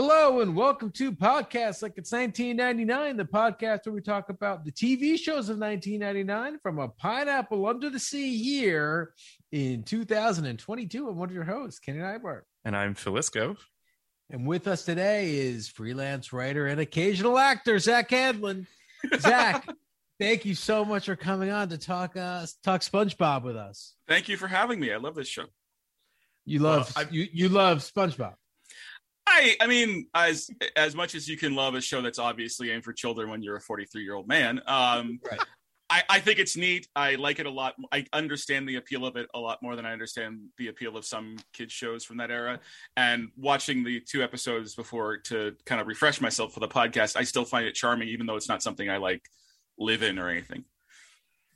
Hello and welcome to Podcast Like It's 1999, the podcast where we talk about the TV shows of 1999 from a pineapple under the sea here in 2022. I'm one of your hosts, Kenny Neibart. And I'm Phil Iscove. And with us today is freelance writer and occasional actor, Zach Handlen. Zach, thank you so much for coming on to talk uh, talk SpongeBob with us. Thank you for having me. I love this show. You love Well, you, you love SpongeBob. I I mean, as as much as you can love a show that's obviously aimed for children when you're a 43 year old man, um, Right. I, I think it's neat. I like it a lot. I understand the appeal of it a lot more than I understand the appeal of some kids shows from that era. And watching the two episodes before to kind of refresh myself for the podcast, I still find it charming, even though it's not something I like live in or anything. You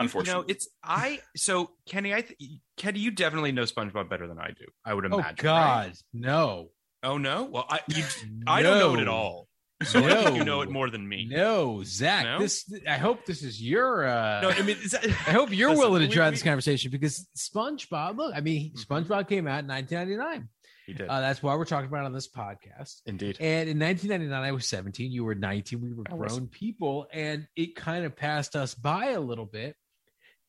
Unfortunately, know, it's I. So Kenny, I th- Kenny, you definitely know SpongeBob better than I do. I would imagine. Oh right? God, no. Oh no. Well, I you, I don't know it at all. So I think you know it more than me. No, Zach. No? This I hope this is your. uh No, I mean, that, I hope you're Listen, willing to we- drive we- this conversation because SpongeBob. Look, I mean, Mhm. SpongeBob came out in 1999. he did Uh, that's why we're talking about it on this podcast. indeed. And in 1999, I was 17. You were 19. We were I was. grown people, and it kind of passed us by a little bit.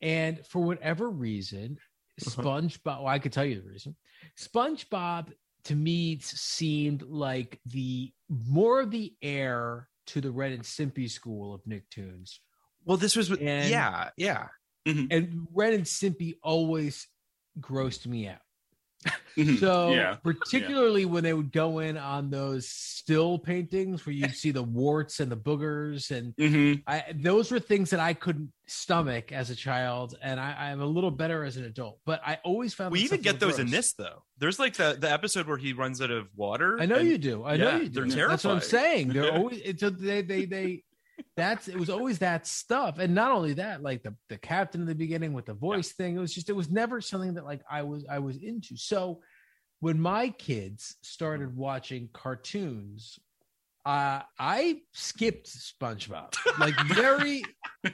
And for whatever reason, Uh-huh. SpongeBob. Well, I could tell you the reason. SpongeBob to me it seemed like the more of the heir to the Ren and Stimpy school of Nicktoons. Well, this was And- yeah, yeah. Mm-hmm. And Ren and Stimpy always grossed me out. Mhm. So yeah. particularly when they would go in on those still paintings where you'd see the warts and the boogers and Mhm. I those were things that I couldn't stomach as a child and I, I'm a little better as an adult. But I always found We even get a little those in this though. There's like the the episode where he runs out of water. I know and- you do. I know yeah, you do. they're terrible. That's what I'm saying. They're always it's a, they they they that's it was always that stuff. And not only that, like the the captain in the beginning with the voice thing, it was just it was never something that like I was I was into. So when my kids started watching cartoons, uh, I skipped SpongeBob like very,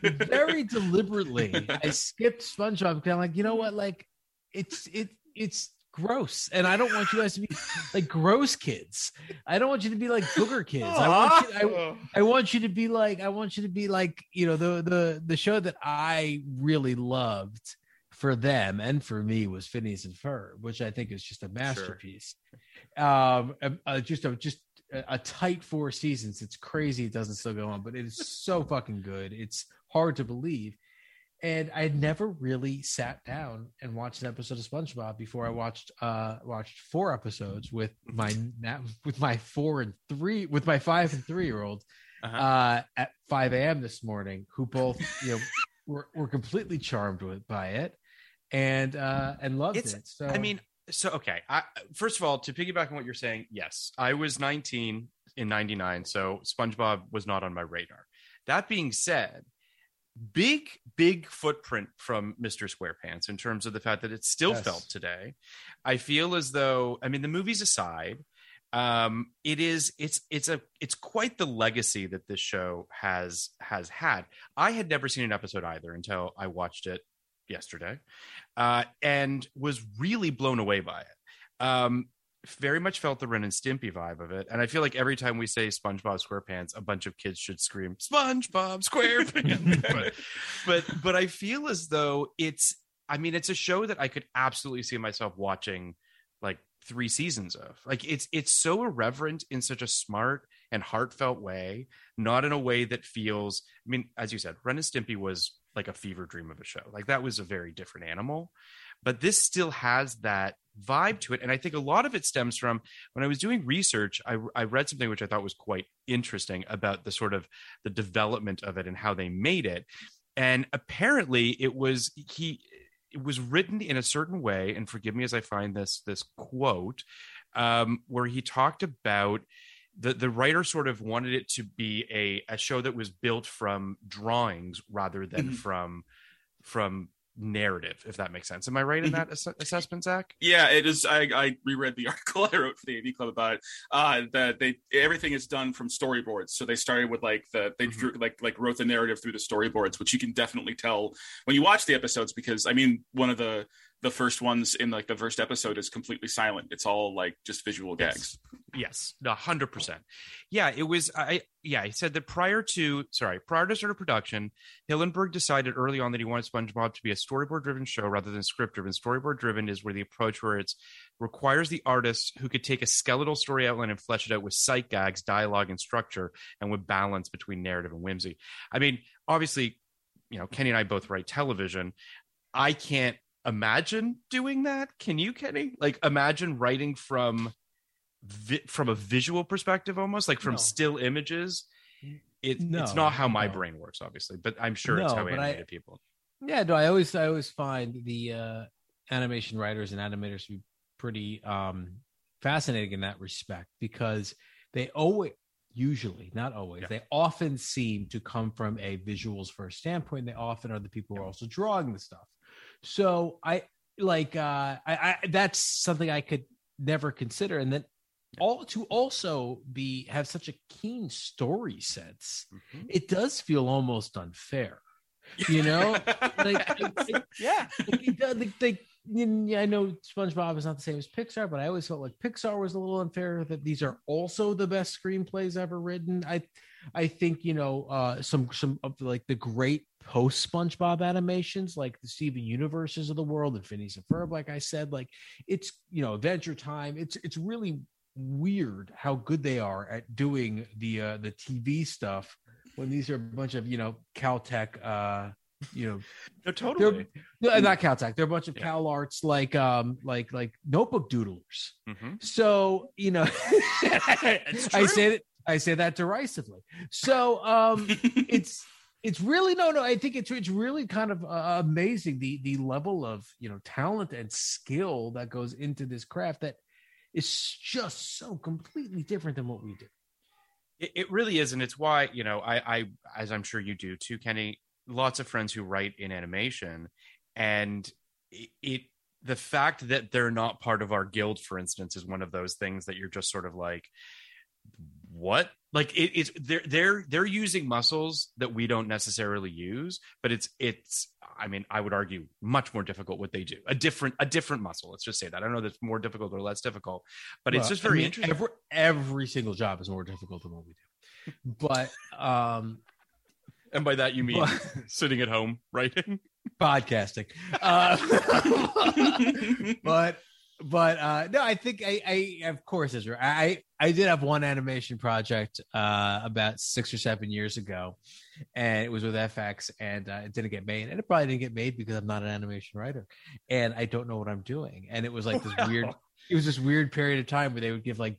very deliberately. I skipped SpongeBob because I'm like, you know what? Like, it's it it's gross, and I don't want you guys to be like gross kids. I don't want you to be like booger kids. I want you. I, I want you to be like. I want you to be like you know the the the show that I really loved for them and for me was Phineas and Ferb, which I think is just a masterpiece. Um, uh, just a just a, a tight four seasons. It's crazy it doesn't still go on, but it is so fucking good. It's hard to believe. And I had never really sat down and watched an episode of SpongeBob before I watched uh watched four episodes with my with my four and three with my five and three year old Uh-huh. uh at 5 a.m. this morning, who both you know were, were completely charmed with by it and uh and loved It's- it. So I mean, so okay. I, first of all, to piggyback on what you're saying, yes, I was 19 in '99, so SpongeBob was not on my radar. That being said, big, big footprint from Mr. SquarePants in terms of the fact that it's still Yes. felt today. I feel as though, I mean, the movies aside, um, it is it's it's a it's quite the legacy that this show has has had. I had never seen an episode either until I watched it yesterday uh, and was really blown away by it. Um, very much felt the Ren and Stimpy vibe of it, and I feel like every time we say SpongeBob SquarePants, a bunch of kids should scream SpongeBob SquarePants. but, but but I feel as though it's. I mean, it's a show that I could absolutely see myself watching, like three seasons of. Like it's it's so irreverent in such a smart and heartfelt way, not in a way that feels. I mean, as you said, Ren and Stimpy was like a fever dream of a show. Like that was a very different animal, but this still has that vibe to it. And I think a lot of it stems from when I was doing research, I, I read something which I thought was quite interesting about the sort of the development of it and how they made it. And apparently it was he it was written in a certain way, and forgive me as I find this this quote, um, where he talked about the the writer sort of wanted it to be a a show that was built from drawings rather than Mhm. from from narrative if that makes sense am i right in that ass- assessment zach Yeah, it is. I, I reread the article I wrote for the AV Club about it. Uh, that they everything is done from storyboards. So they started with like the they Mhm. drew like like wrote the narrative through the storyboards, which you can definitely tell when you watch the episodes. Because I mean, one of the the first ones in like the first episode is completely silent. It's all like just visual gags. Yes, no, hundred percent. Yeah, it was. I yeah, he said that prior to sorry, prior to start of production, Hillenburg decided early on that he wanted SpongeBob to be a storyboard driven show rather than script driven. Storyboard driven is where the approach where it's requires the artist who could take a skeletal story outline and flesh it out with sight gags, dialogue, and structure, and with balance between narrative and whimsy. I mean, obviously, you know, Kenny and I both write television. I can't imagine doing that. Can you, Kenny? Like, imagine writing from vi- from a visual perspective, almost like from No. still images. It, No, it's not how my no. brain works, obviously, but I'm sure it's how but I- animated people. Yeah, no, I always I always find the uh animation writers and animators to be pretty um fascinating in that respect because they always usually not always Yeah. they often seem to come from a visuals first standpoint they often are the people who are also drawing the stuff so i like uh i, I that's something i could never consider and then all to also be have such a keen story sense Mhm. it does feel almost unfair you know like, like, yeah. like, like, I know SpongeBob is not the same as Pixar, but I always felt like Pixar was a little unfair that these are also the best screenplays ever written. I, I think you know uh, some some of like the great post SpongeBob animations, like the Steven Universes of the world and Phineas and Ferb. Like I said, like it's you know Adventure Time. It's it's really weird how good they are at doing the uh, the TV stuff when these are a bunch of you know Caltech. Uh, you know No, totally. no, not Caltech. They're a bunch of Yeah. Cal Arts, like um, like like notebook doodlers. Mhm. So you know, I say that I say that derisively. So um, it's it's really no no. I think it's it's really kind of uh, amazing the the level of you know talent and skill that goes into this craft that is just so completely different than what we do. It, it really is, and it's why you know I, I, as I'm sure you do too, Kenny. Lots of friends who write in animation, and it, it the fact that they're not part of our guild, for instance, is one of those things that you're just sort of like, what? Like it, it's they're they're they're using muscles that we don't necessarily use, but it's it's. I mean, I would argue much more difficult what they do. A different a different muscle. Let's just say that. I don't know that's more difficult or less difficult, but it's Well, just I very mean, interesting. Every, every single job is more difficult than what we do, but um, and by that you mean Well- sitting at home writing. podcasting. Uh, but but uh no, I think I, I of course Israel. I I did have one animation project uh about six or seven years ago, and it was with FX, and uh, it didn't get made, and it probably didn't get made because I'm not an animation writer, and I don't know what I'm doing, and it was like this weird. It was this weird period of time where they would give like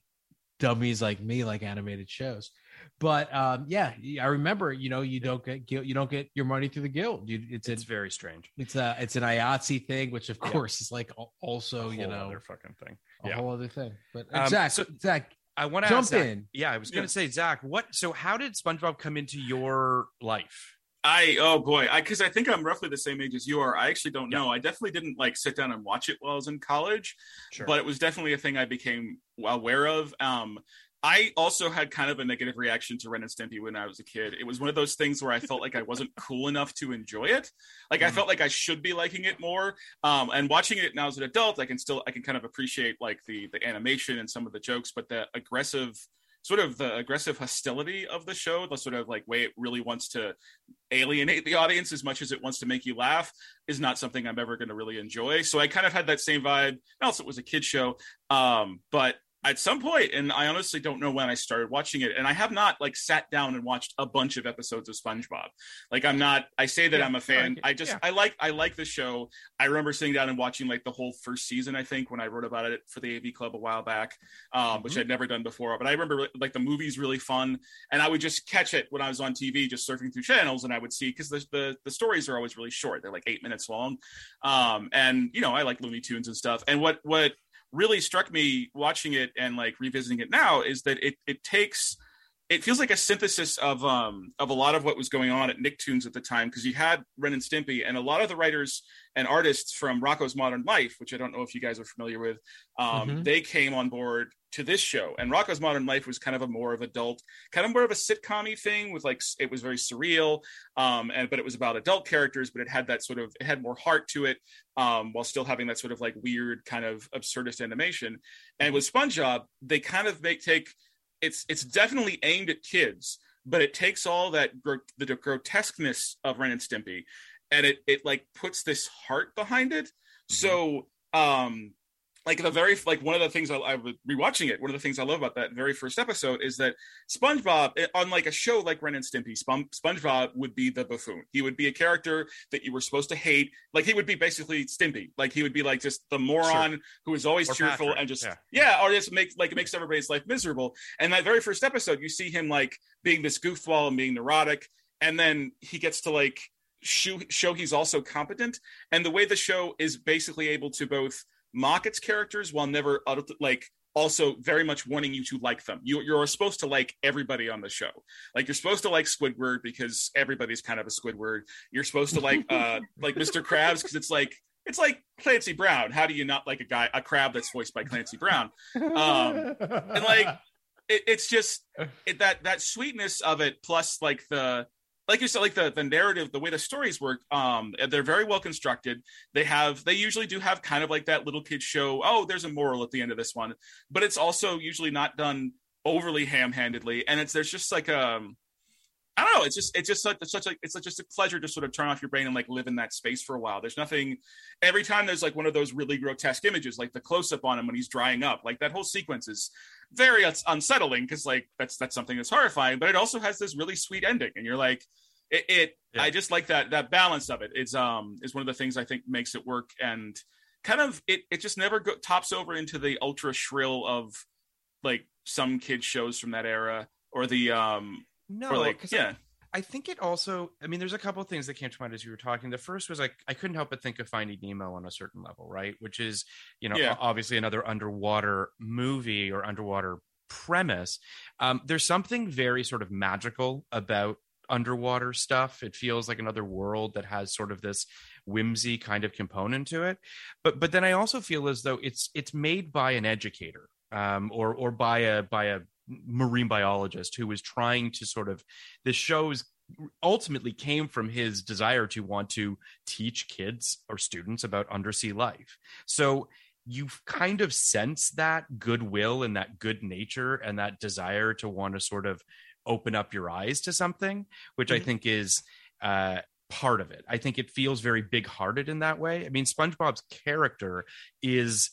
dummies like me like animated shows. But um, yeah, I remember. You know, you don't get guild- you don't get your money through the guild. You, it's It's a, very strange. it's a it's an IATSE thing, which of Yeah. course is like also A you know other fucking thing. a Yeah. whole other thing. But Um, Zach, so- Zach, I want to jump ask Zach- in. Yeah, I was going Yeah. to say, Zach, what? So, how did SpongeBob come into your life? I oh boy, I because I think I'm roughly the same age as you are. I actually don't Yeah. know. I definitely didn't like sit down and watch it while I was in college, Sure. but it was definitely a thing I became aware of. Um, I also had kind of a negative reaction to Ren and Stimpy when I was a kid. It was one of those things where I felt like I wasn't cool enough to enjoy it. Like I Mhm. felt like I should be liking it more. Um, and watching it now as an adult, I can still I can kind of appreciate like the the animation and some of the jokes, but the aggressive sort of the aggressive hostility of the show, the sort of like way it really wants to alienate the audience as much as it wants to make you laugh is not something I'm ever going to really enjoy. So I kind of had that same vibe. Also, it was a kid show, um, but at some point, and I honestly don't know when I started watching it, and I have not like sat down and watched a bunch of episodes of SpongeBob. Like I'm not. I say that Yeah, I'm a fan. I- I just yeah. I like I like the show. I remember sitting down and watching like the whole first season. I think when I wrote about it for the AV Club a while back, um, which Mhm. I'd never done before. But I remember like the movie's really fun, and I would just catch it when I was on TV, just surfing through channels, and I would see because the, the the stories are always really short. They're like eight minutes long, um, and you know I like Looney Tunes and stuff. And what what really struck me watching it and like revisiting it now is that it it takes it feels like a synthesis of um of a lot of what was going on at Nicktoons at the time because you had Ren and Stimpy and a lot of the writers and artists from Rocko's Modern Life, which I don't know if you guys are familiar with, um, Mhm. they came on board to this show. And Rocko's Modern Life was kind of a more of adult, kind of more of a sitcom thing with like it was very surreal, um, and but it was about adult characters, but it had that sort of it had more heart to it, um, while still having that sort of like weird kind of absurdist animation. And with SpongeBob, they kind of make take it's it's definitely aimed at kids, but it takes all that gro- the grotesqueness of Ren and Stimpy, and it it like puts this heart behind it. So um like the very like one of the things I, I was rewatching it. One of the things I love about that very first episode is that SpongeBob, eh, on like a show like Ren and Stimpy, Spon- SpongeBob would be the buffoon. He would be a character that you were supposed to hate. Like he would be basically Stimpy. Like he would be like just the moron who is always Or cheerful Patrick, and just yeah. yeah, or just makes like it makes everybody's life miserable. And that very first episode, you see him like being this goofball and being neurotic, and then he gets to like show, show he's also competent. And the way the show is basically able to both mock its characters while never like also very much wanting you to like them. You, you're supposed to like everybody on the show. Like you're supposed to like Squidward because everybody's kind of a Squidward. You're supposed to like uh like Mr. Krabs because it's like it's like Clancy Brown. How do you not like a guy a crab that's voiced by Clancy Brown? Um, and like it, it's just it, that that sweetness of it plus like the like you said like the the narrative the way the stories work um they're very well constructed they have they usually do have kind of like that little kid show oh there's a moral at the end of this one but it's also usually not done overly ham-handedly and it's there's just like um I don't know. It's just it's just such, it's such like it's just a pleasure to sort of turn off your brain and like live in that space for a while. There's nothing. Every time there's like one of those really grotesque images, like the close up on him when he's drying up, like that whole sequence is very unsettling because like that's that's something that's horrifying. But it also has this really sweet ending, and you're like, it. it Yeah. I just like that that balance of it. It's um is one of the things I think makes it work and kind of it it just never go, tops over into the ultra shrill of like some kid shows from that era or the um No, like 'cause I- yeah I think it also, I mean, there's a couple of things that came to mind as you were talking. The first was like, I couldn't help but think of Finding Nemo on a certain level, right? Which is, you know, Yeah. obviously another underwater movie or underwater premise. Um, there's something very sort of magical about underwater stuff. It feels like another world that has sort of this whimsy kind of component to it. But but then I also feel as though it's it's made by an educator um, or or by a by a marine biologist who was trying to sort of the shows ultimately came from his desire to want to teach kids or students about undersea life. So you kind of sense that goodwill and that good nature and that desire to want to sort of open up your eyes to something, which I Mhm. think is uh, part of it. I think it feels very big hearted in that way. I mean, SpongeBob's character is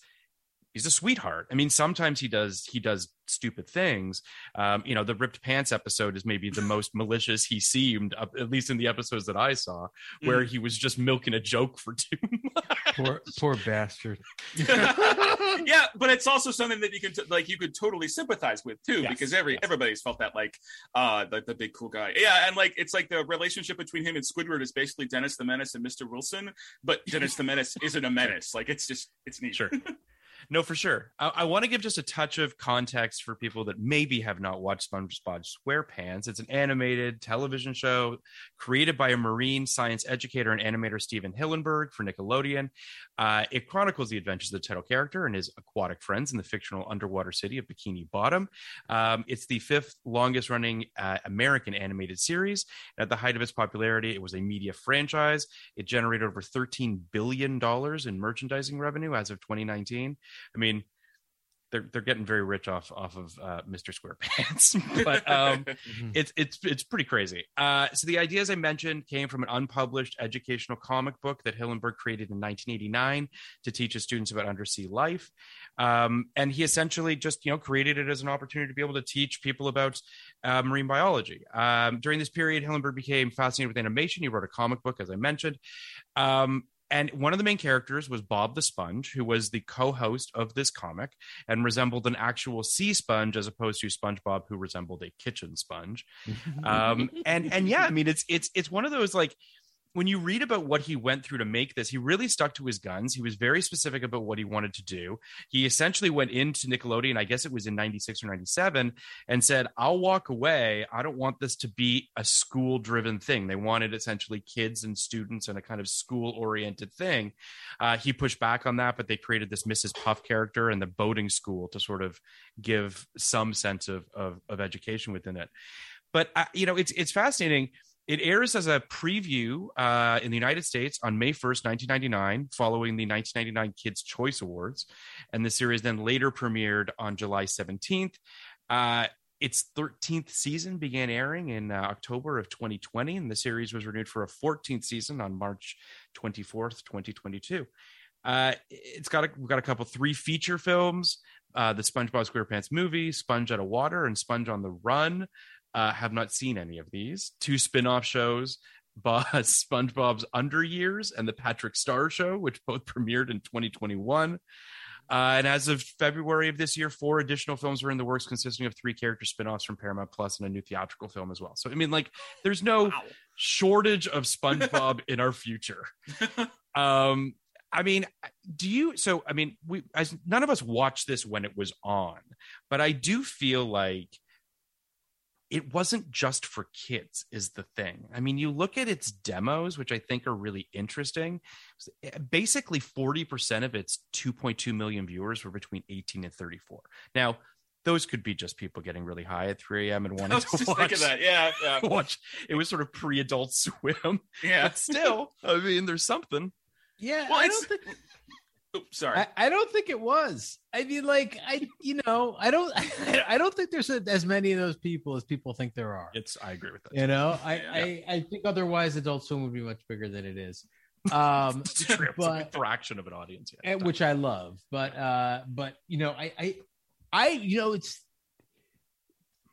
he's a sweetheart. I mean, sometimes he does he does stupid things. Um, you know, the ripped pants episode is maybe the most malicious he seemed, uh, at least in the episodes that I saw, where he was just milking a joke for too much. Poor, poor bastard. yeah, but it's also something that you can t- like you could totally sympathize with too, Yes, because every yes. everybody's felt that like uh like the big cool guy. Yeah, and like it's like the relationship between him and Squidward is basically Dennis the Menace and Mr. Wilson, but Dennis the Menace isn't a menace. Like it's just it's neat. Sure. No, for sure. I, I want to give just a touch of context for people that maybe have not watched SpongeBob SquarePants. It's an animated television show created by a marine science educator and animator Stephen Hillenburg for Nickelodeon. Uh, it chronicles the adventures of the title character and his aquatic friends in the fictional underwater city of Bikini Bottom. Um, it's the fifth longest running uh, American animated series. At the height of its popularity, it was a media franchise. It generated over $13 billion in merchandising revenue as of 2019. I mean, they're they're getting very rich off off of uh, Mr. SquarePants, but um, it's it's it's pretty crazy. Uh, so the ideas I mentioned came from an unpublished educational comic book that Hillenburg created in 1989 to teach his students about undersea life, um, and he essentially just you know created it as an opportunity to be able to teach people about uh, marine biology. Um, during this period, Hillenburg became fascinated with animation. He wrote a comic book, as I mentioned. Um, and one of the main characters was Bob the Sponge, who was the co-host of this comic and resembled an actual sea sponge as opposed to SpongeBob, who resembled a kitchen sponge. Um, and and yeah, I mean, it's it's it's one of those like when you read about what he went through to make this, he really stuck to his guns. He was very specific about what he wanted to do. He essentially went into Nickelodeon, I guess it was in 96 or 97, and said, I'll walk away. I don't want this to be a school driven thing. They wanted essentially kids and students and a kind of school oriented thing. Uh, he pushed back on that, but they created this Mrs. Puff character and the boating school to sort of give some sense of, of, of education within it. But, uh, you know, it's, it's fascinating. It airs as a preview uh, in the United States on May 1st, 1999, following the 1999 Kids' Choice Awards. And the series then later premiered on July 17th. Uh, its 13th season began airing in uh, October of 2020, and the series was renewed for a 14th season on March 24th, 2022. Uh, it's got a, we've got a couple three feature films, uh, the SpongeBob SquarePants movie, Sponge Out of Water, and Sponge on the Run. Uh, have not seen any of these. Two spin-off shows, Bo- SpongeBob's Under Years and the Patrick Star Show, which both premiered in 2021. Uh, and as of February of this year, four additional films were in the works, consisting of three character spin-offs from Paramount Plus and a new theatrical film as well. So, I mean, like, there's no shortage of SpongeBob in our future. Um, I mean, do you? So, I mean, we as none of us watched this when it was on, but I do feel like it wasn't just for kids is the thing. I mean you look at its demos which i think are really interesting. Basically 40% of its 2.2 million viewers were between 18 and 34 now those could be just people getting really high at 3 a.m and I wanting to just watch, thinking that. Yeah, yeah, watch. It was sort of pre-adult swim. Yeah. but still i mean there's something. Yeah, Well, I don't think Oops, sorry. I, I don't think it was. I mean, like I, you know, I don't, I don't think there's a, as many of those people as people think there are. it's i agree with that You know, I, Yeah. I, I think otherwise Adult Swim would be much bigger than it is. Um, it's true it's a fraction of an audience yeah. and, which I love, but, uh, but you know, I, I, I, you know, it's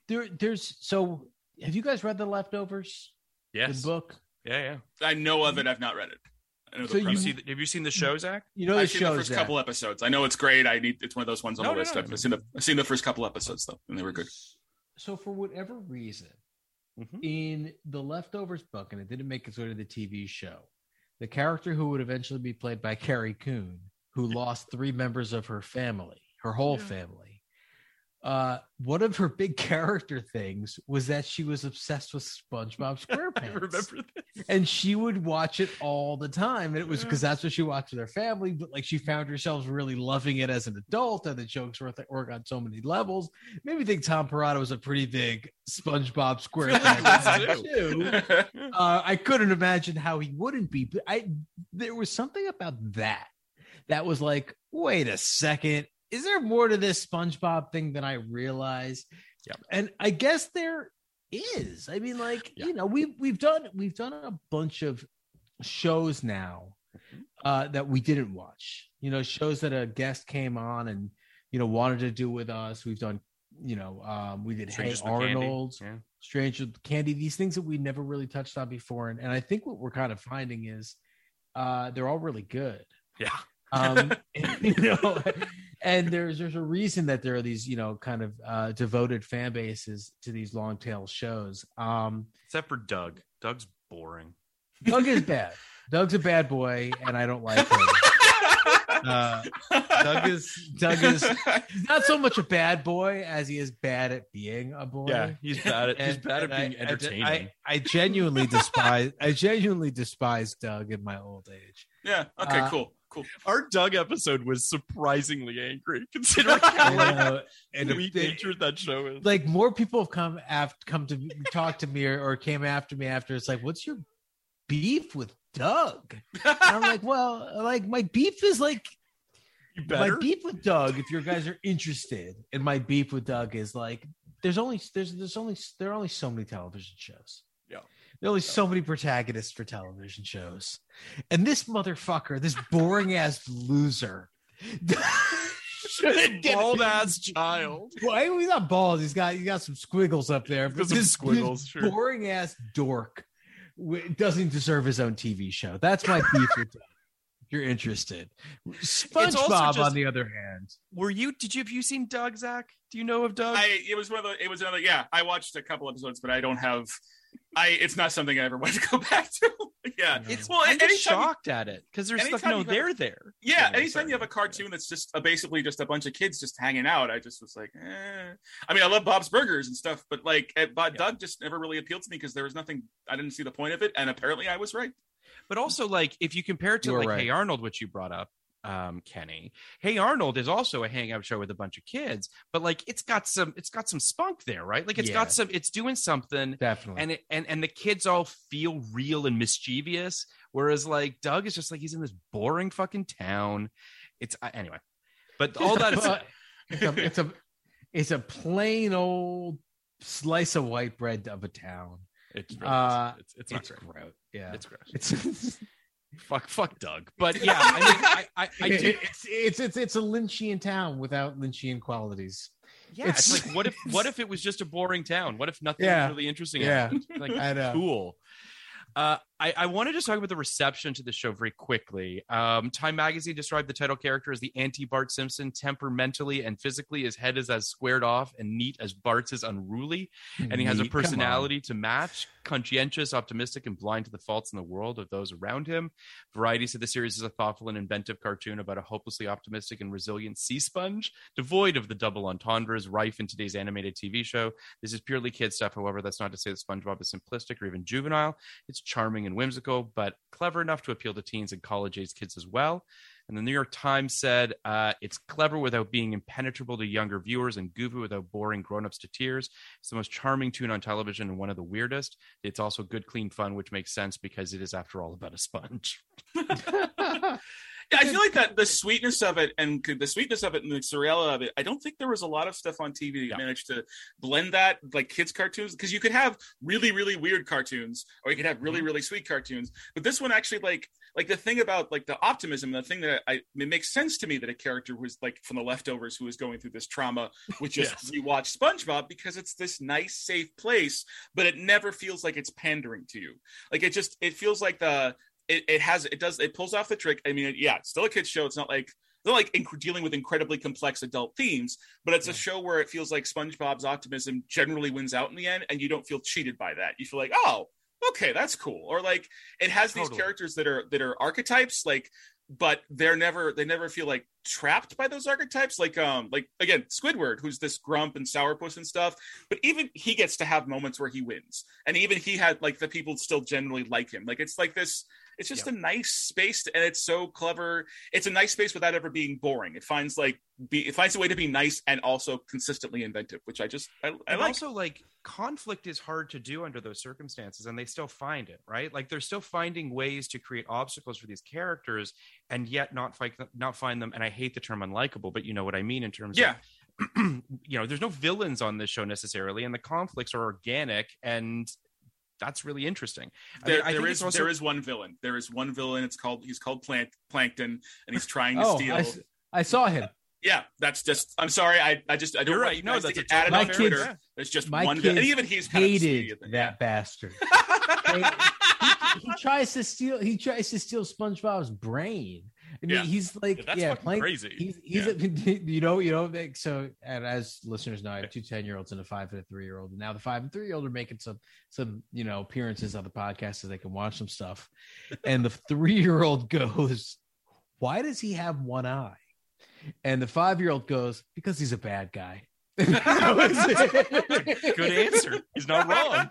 there. There's so. Have you guys read the leftovers? yes The book. yeah yeah I know of it. I've not read it. I know the So you you see have you seen the show zach You know, I've the seen the first that. couple episodes. I know it's great. I need it's one of those ones on No, the no, list. no. I've seen the I've seen the first couple episodes though, and they were good. So for whatever reason, Mhm. in the leftovers book, and it didn't make its way to the TV show, the character who would eventually be played by Carrie Coon, who lost three members of her family, her whole family. Uh, one of her big character things was that she was obsessed with SpongeBob SquarePants. i remember this. And she would watch it all the time. And it was because that's what she watched with her family but like she found herself really loving it as an adult and the jokes were work on so many levels. Maybe think tom Perrotta was a pretty big spongebob squarepants too. Uh, i couldn't imagine how he wouldn't be but i there was something about that that was like wait a second is there more to this spongebob thing than i realize? Yep. and i guess there is i mean like Yeah. you know we've we've done we've done a bunch of shows now uh that we didn't watch You know, shows that a guest came on and you know wanted to do with us. We've done, you know, um, we did Strangers Hey. Arnold, Yeah. Strange with Candy. These things that we never really touched on before, and, and I think what we're kind of finding is uh, they're all really good. Yeah. Um, you know, and there's there's a reason that there are these you know kind of uh, devoted fan bases to these long tail shows. Um, Except for Doug. Doug's boring. Doug is bad. Doug's a bad boy, and I don't like him. Uh, Doug is Doug is not so much a bad boy as he is bad at being a boy. Yeah, he's bad at he's bad at being I- entertaining. I, I genuinely despise I genuinely despise Doug in my old age. yeah. Okay. Uh, cool. Cool. Our Doug episode was surprisingly angry, considering how like, and sweet it- natured that show is. like more people have come after come to talk to me or, or came after me after it's like what's your beef with doug And i'm like well like my beef is like my beef with doug if you guys are interested and my beef with doug is like there's only there's there's only there are only so many television shows. There are only so many protagonists for television shows and this motherfucker this boring ass loser shouldn't Bald ass child. well, he's not bald. He's got he's got some squiggles up there. Got some squiggles, sure. boring ass dork doesn't deserve his own TV show. That's my beef with Doug. If you're interested, SpongeBob, just- on the other hand, Were you? Did you have you seen Doug? Zach? Do you know of Doug? I it was one of the it was another yeah I watched a couple episodes but I don't have I it's not something I ever want to go back to yeah it's well I'm just anytime you- shocked at it because there's stuff. No, have- they're there. yeah anytime sorry. you have a cartoon that's just uh, basically just a bunch of kids just hanging out I just was like eh. I mean I love Bob's Burgers and stuff but like eh, but Yeah. Doug just never really appealed to me because there was nothing I didn't see the point of it and apparently I was right But also, like, if you compare it to You were like right. Hey Arnold, which you brought up, um, Kenny. Hey Arnold is also a hangout show with a bunch of kids, but like it's got some it's got some spunk there, right? Like it's Yeah. got some it's doing something definitely. and it and and the kids all feel real and mischievous whereas like doug is just like he's in this boring fucking town it's uh, anyway but all that is it's a, it's a it's a plain old slice of white bread of a town. it's really, Uh, it's, it's not it's gross. Yeah, it's gross it's fuck fuck doug but yeah i mean i i, I do it's, it's it's it's a Lynchian town without Lynchian qualities. yeah it's, it's- like what if what if it was just a boring town what if nothing Yeah. was really interesting Yeah. happened? like I know. cool uh, I, I want to just talk about the reception to the show very quickly. Um, Time Magazine described the title character as the anti Bart Simpson, temperamentally and physically. His head is as squared off and neat as Bart's is unruly, and he has a Neat. Come on. personality to match, conscientious, optimistic, and blind to the faults in the world of those around him. Variety said the series is a thoughtful and inventive cartoon about a hopelessly optimistic and resilient sea sponge, devoid of the double entendres rife in today's animated TV show. This is purely kid stuff. However, that's not to say that SpongeBob is simplistic or even juvenile. It's charming and whimsical, but clever enough to appeal to teens and college age kids as well. And the New York Times said uh, it's clever without being impenetrable to younger viewers and goofy without boring grown-ups to tears. It's the most charming tune on television and one of the weirdest. It's also good, clean fun, which makes sense because it is, after all, about a sponge. Yeah, I feel like that the sweetness of it and the sweetness of it and the surreal of it. I don't think there was a lot of stuff on TV that Yeah. managed to blend that like kids cartoons because you could have really really weird cartoons or you could have really mm-hmm. really sweet cartoons, but this one actually like like the thing about like the optimism, the thing that I it makes sense to me that a character was like from the leftovers who was going through this trauma would just Yes. rewatch SpongeBob because it's this nice safe place, but it never feels like it's pandering to you. Like it just it feels like the it, it has it does it pulls off the trick. I mean, yeah, it's still a kids show. It's not like not like inc- dealing with incredibly complex adult themes, but it's a show where it feels like SpongeBob's optimism generally wins out in the end, and you don't feel cheated by that. You feel like, oh, okay, that's cool. Or like it has these characters that are that are archetypes, like, but they're never they never feel like trapped by those archetypes. Like um like again Squidward, who's this grump and sourpuss and stuff, but even he gets to have moments where he wins, and even he had like the people still generally like him. Like it's like this it's just a nice space to- and it's so clever. It's a nice space without ever being boring. It finds like be it finds a way to be nice and also consistently inventive which i just i, I and like. also like conflict is hard to do under those circumstances and they still find it right? Like they're still finding ways to create obstacles for these characters and yet not fight not find them and i hate the term unlikable but you know what i mean in terms yeah. of you know there's no villains on this show necessarily and the conflicts are organic and that's really interesting. I There, mean, I there think is also- there is one villain. There is one villain. It's called he's called Plant Plankton, and he's trying to Oh, steal. I saw him. yeah, that's just. I'm sorry. I, I just I don't You're right. you No, that's a added My kids- Twitter. fair. There's just My one villain, kids and even he's kind of hated that bastard. They- he, he tries to steal. He tries to steal SpongeBob's brain. Mean, Yeah. he's like, Yeah, yeah, Plank- crazy. He's, he's a, you know, you know, like, so. And as listeners know, I have two 10 year olds and a five and a three year old. And now the five and three year old are making some, some, you know, appearances on the podcast so they can watch some stuff. And the three year old goes, "Why does he have one eye?" And the five year old goes, "Because he's a bad guy." That was it. Good answer. He's not wrong.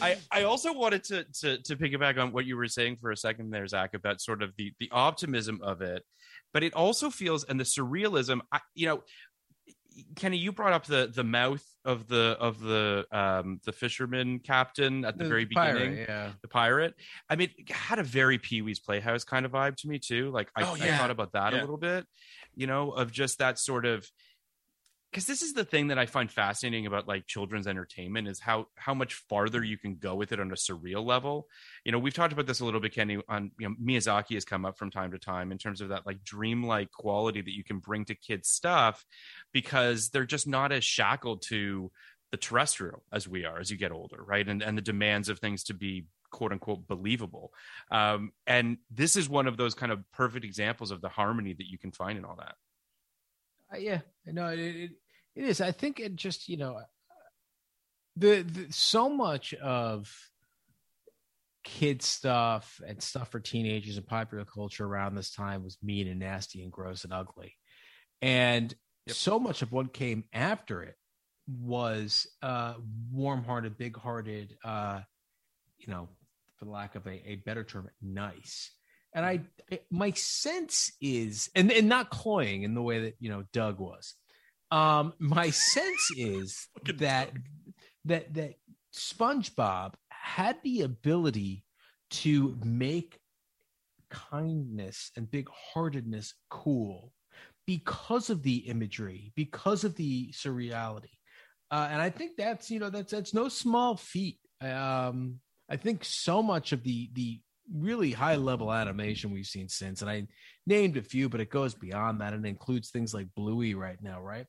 I, I also wanted to, to to piggyback on what you were saying for a second there, Zach, about sort of the the optimism of it, but it also feels and the surrealism. I, you know, Kenny, you brought up the the mouth of the of the um the fisherman captain at the, very pirate, beginning, yeah. the pirate. I mean, it had a very Pee Wee's Playhouse kind of vibe to me too. Like I, Oh, I thought about that a little bit, you know, of just that sort of because this is the thing that I find fascinating about like children's entertainment is how how much farther you can go with it on a surreal level. You know, we've talked about this a little bit, Kenny. On you know, Miyazaki has come up from time to time in terms of that like dreamlike quality that you can bring to kids' stuff because they're just not as shackled to the terrestrial as we are as you get older, right? And and the demands of things to be quote unquote believable. Um, and this is one of those kind of perfect examples of the harmony that you can find in all that. Uh, yeah, no, it, it it is. I think it just you know the, the so much of kid stuff and stuff for teenagers and popular culture around this time was mean and nasty and gross and ugly, and Yep. so much of what came after it was uh warm-hearted, big-hearted, uh, you know, for lack of a, a better term, nice. And I, I- my sense is, and, and not cloying in the way that you know Doug was. Um, my sense is that that that SpongeBob had the ability to make kindness and big heartedness cool because of the imagery, because of the surreality. Uh, and I think that's you know that's that's no small feat. Um, I think so much of the the really high level animation we've seen since, and I named a few, but it goes beyond that and includes things like Bluey right now, right?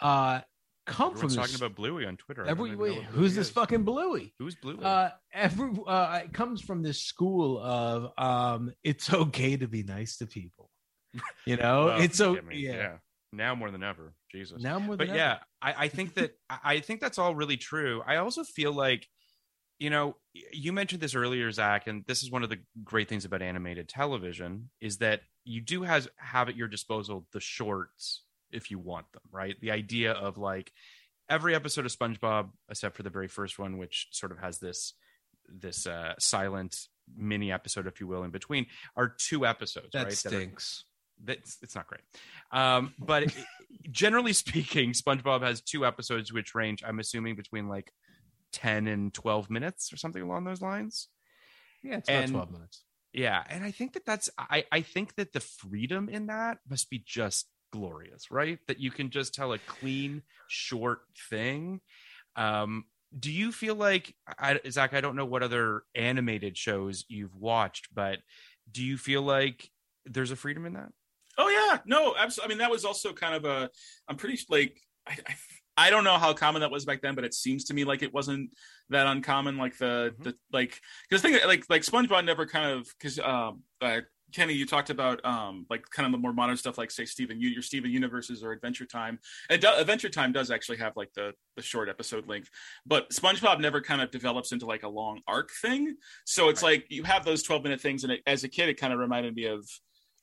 Uh, come from Everyone's this, talking about Bluey on Twitter. Every don't even know wait, who's this is. fucking Bluey? Who's Bluey? Uh, every uh, it comes from this school of um, it's okay to be nice to people. You know, Well, it's so I mean, yeah. Now more than ever, Jesus. Now more than but yeah, I, I think that I think that's all really true. I also feel like, you know, you mentioned this earlier, Zach, and this is one of the great things about animated television is that you do has have at your disposal the shorts if you want them, right? The idea of like every episode of SpongeBob, except for the very first one, which sort of has this this uh, silent mini episode, if you will, in between, are two episodes, that right? that are- that's it's not great. Um, but generally speaking, SpongeBob has two episodes which range, I'm assuming, between like 10 and 12 minutes or something along those lines. yeah, it's about twelve minutes. Yeah, and I think that that's I I think that the freedom in that must be just glorious, right? That you can just tell a clean, short thing. Um, do you feel like I, Zach? I don't know what other animated shows you've watched, but do you feel like there's a freedom in that? Oh yeah, no, absolutely. I mean, that was also kind of a. I'm pretty like I, I, I don't know how common that was back then, but it seems to me like it wasn't that uncommon. Like the Mhm. the like because thing like like SpongeBob never kind of because um uh, Kenny, you talked about um like kind of the more modern stuff like say Steven U- your Steven Universes or Adventure Time. And do, Adventure Time does actually have like the the short episode length, but SpongeBob never kind of develops into like a long arc thing. So it's like you have those 12 minute things, and it, as a kid, it kind of reminded me of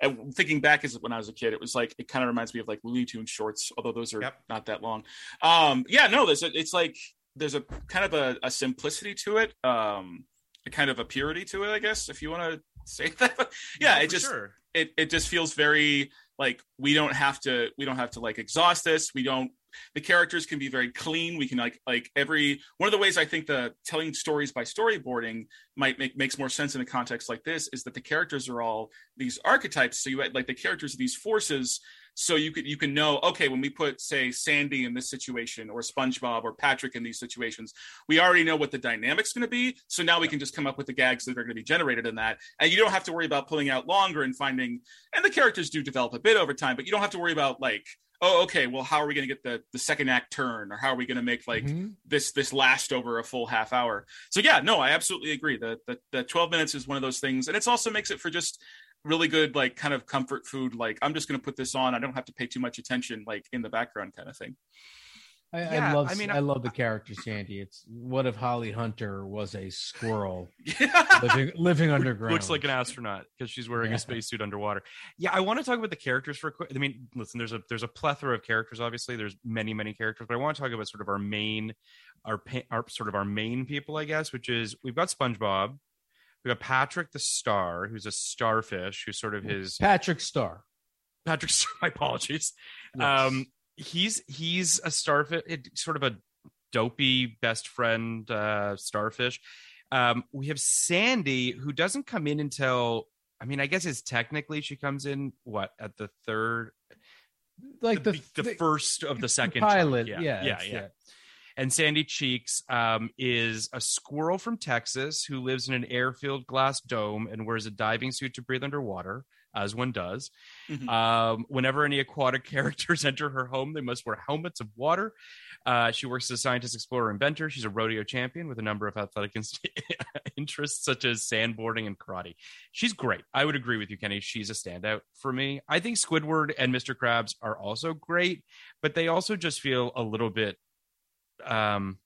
and thinking back as when I was a kid, it was like it kind of reminds me of like Looney Tunes shorts, although those are Yep. not that long. Um, yeah, no, there's a, it's like there's a kind of a, a simplicity to it, um, a kind of a purity to it, I guess, if you want to say that. yeah, No, it just sure. it it just feels very like we don't have to we don't have to like exhaust this. We don't the characters can be very clean. We can like like every one of the ways I think the telling stories by storyboarding might make makes more sense in a context like this is that the characters are all these archetypes. So you had like the characters of these forces. so you could you can know okay when we put say sandy in this situation or spongebob or patrick in these situations we already know what the dynamic's going to be so now we can just come up with the gags that are going to be generated in that and you don't have to worry about pulling out longer and finding and the characters do develop a bit over time but you don't have to worry about like oh okay well how are we going to get the the second act turn? Or how are we going to make like Mhm. this this last over a full half hour? So yeah no i absolutely agree. The, the the 12 minutes is one of those things. And it's also makes it for just really good like kind of comfort food like i'm just going to put this on. I don't have to pay too much attention like in the background kind of thing I, Yeah, I love. I mean, I, I- love the character Sandy. It's what if Holly Hunter was a squirrel yeah living living underground? looks like an astronaut because she's wearing Yeah. a spacesuit underwater. Yeah, I want to talk about the characters for a quick. I mean, listen, there's a there's a plethora of characters. Obviously, there's many many characters, but I want to talk about sort of our main, our our sort of our main people, I guess, which is we've got SpongeBob, we've got Patrick the Star, who's a starfish, who's sort of his Patrick Star. Patrick. Star, my apologies. Yes. Um, he's he's a starfish, sort of a dopey best friend uh, starfish. Um, we have Sandy, who doesn't come in until I mean, I guess it's technically she comes in what at the third, like the, the, the, first of the second pilot. chunk. Yeah, yeah, it's- yeah. And Sandy Cheeks um, is a squirrel from Texas who lives in an air-filled glass dome and wears a diving suit to breathe underwater, as one does. Mhm. Um, whenever any aquatic characters enter her home, they must wear helmets of water. Uh, she works as a scientist, explorer, inventor. She's a rodeo champion with a number of athletic in- interests such as sandboarding and karate. She's great. I would agree with you, Kenny. She's a standout for me. I think Squidward and Mr. Krabs are also great, but they also just feel a little bit um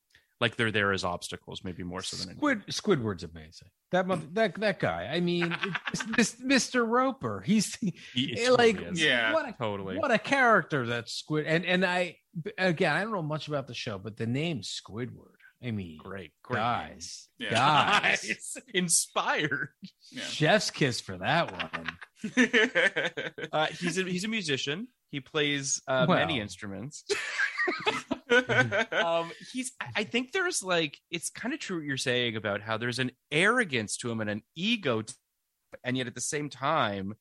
like they're there as obstacles, maybe more so than anything. Squid Squidward's amazing. That mother, that that guy. I mean, it's, this Mr. Roper. He's He- like totally. Yeah. what a totally. what a character that Squid. And and I again, I don't know much about the show, but the name Squidward. I mean, great, great. guys, Yeah. guys, Guys, inspired. Yeah. chef's kiss for that one. Uh, he's a he's a musician. He plays uh, Well. many instruments. um, he's. I think there's like it's kind of true what you're saying about how there's an arrogance to him and an ego, t- and yet at the same time,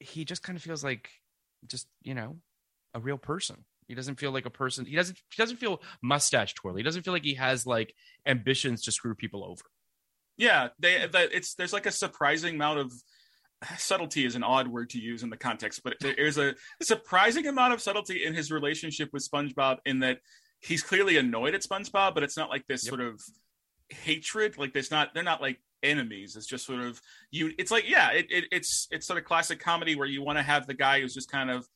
he just kind of feels like just you know a real person. He doesn't feel like a person. He doesn't. He doesn't feel mustache twirly. He doesn't feel like he has like ambitions to screw people over. yeah they that it's there's like a surprising amount of subtlety is an odd word to use in the context but there's a surprising amount of subtlety in his relationship with spongebob in that he's clearly annoyed at spongebob but it's not like this Yep. sort of hatred like there's not they're not like enemies it's just sort of you it's like yeah it, it it's it's sort of classic comedy where you want to have the guy who's just kind of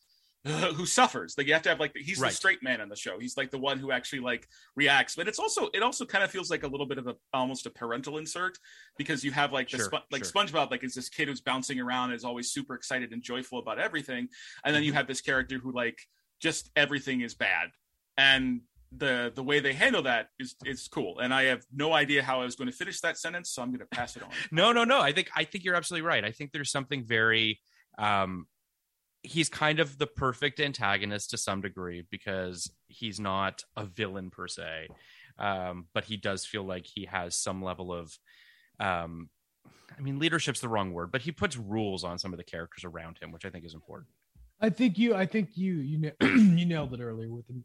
who suffers like you have to have like he's Right. the straight man on the show he's like the one who actually like reacts but it's also it also kind of feels like a little bit of a almost a parental insert because you have like the Sure, like sure. SpongeBob like is this kid who's bouncing around and is always super excited and joyful about everything and then you have this character who like just everything is bad and the the way they handle that is is cool and I have no idea how I was going to finish that sentence so I'm going to pass it on No, no, no. I think I think you're absolutely right. I think there's something very um he's kind of the perfect antagonist to some degree because he's not a villain per se. Um but he does feel like he has some level of um I mean leadership's the wrong word, but he puts rules on some of the characters around him, which I think is important. I think you. I think you. You na- you nailed it earlier with him.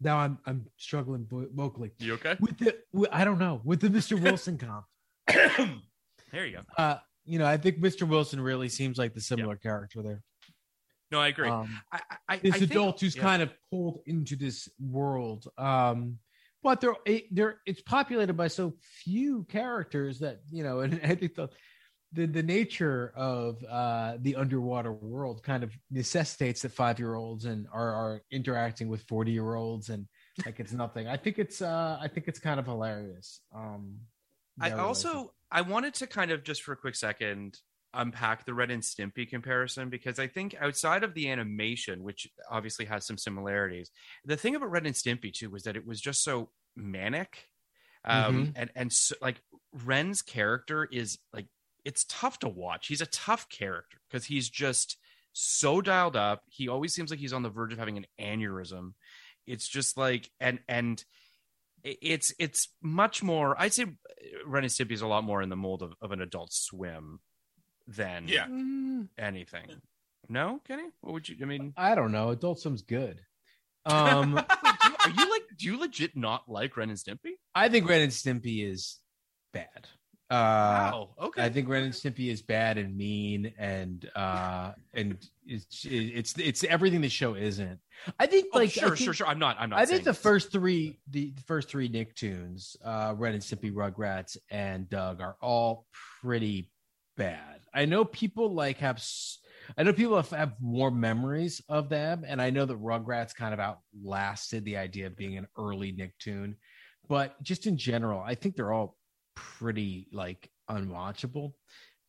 Now I'm I'm struggling vocally You okay? with the. With, I don't know with the Mr. Wilson comp. there you go. Uh, you know, I think Mr. Wilson really seems like the similar character there. No, I agree. Um, I, I, this I think- adult who's yeah. kind of pulled into this world. Um, but they're it- they're it's populated by so few characters that you know, and I think the the, the nature of uh, the underwater world kind of necessitates that five year olds and are, are interacting with forty year olds and like it's nothing. I think it's uh, I think it's kind of hilarious. Um, I also. I wanted to kind of just for a quick second unpack the Ren and Stimpy comparison because I think outside of the animation, which obviously has some similarities, the thing about Ren and Stimpy too was that it was just so manic, um, and and so, like Ren's character is like it's tough to watch. He's a tough character because he's just so dialed up. He always seems like he's on the verge of having an aneurysm. It's just like and and it's it's much more i'd say ren and stimpy is a lot more in the mold of, of an adult swim than yeah anything No, Kenny. What would you? I mean, I don't know. Adult Swim's good. Um, do are you like? Do you legit not like Ren and Stimpy? I think Ren and Stimpy is bad. Uh, wow. Okay. I think Ren and Stimpy is bad and mean and uh and it's it's it's everything the show isn't. I think Oh, like sure, I think, sure, sure. I'm not. I'm not. I think the this. first three the first three Nicktoons, uh Ren and Stimpy, Rugrats, and Doug are all pretty bad. I know people like have I know people have, have more memories of them, and I know that Rugrats kind of outlasted the idea of being an early Nicktoon, but just in general, I think they're all pretty like unwatchable.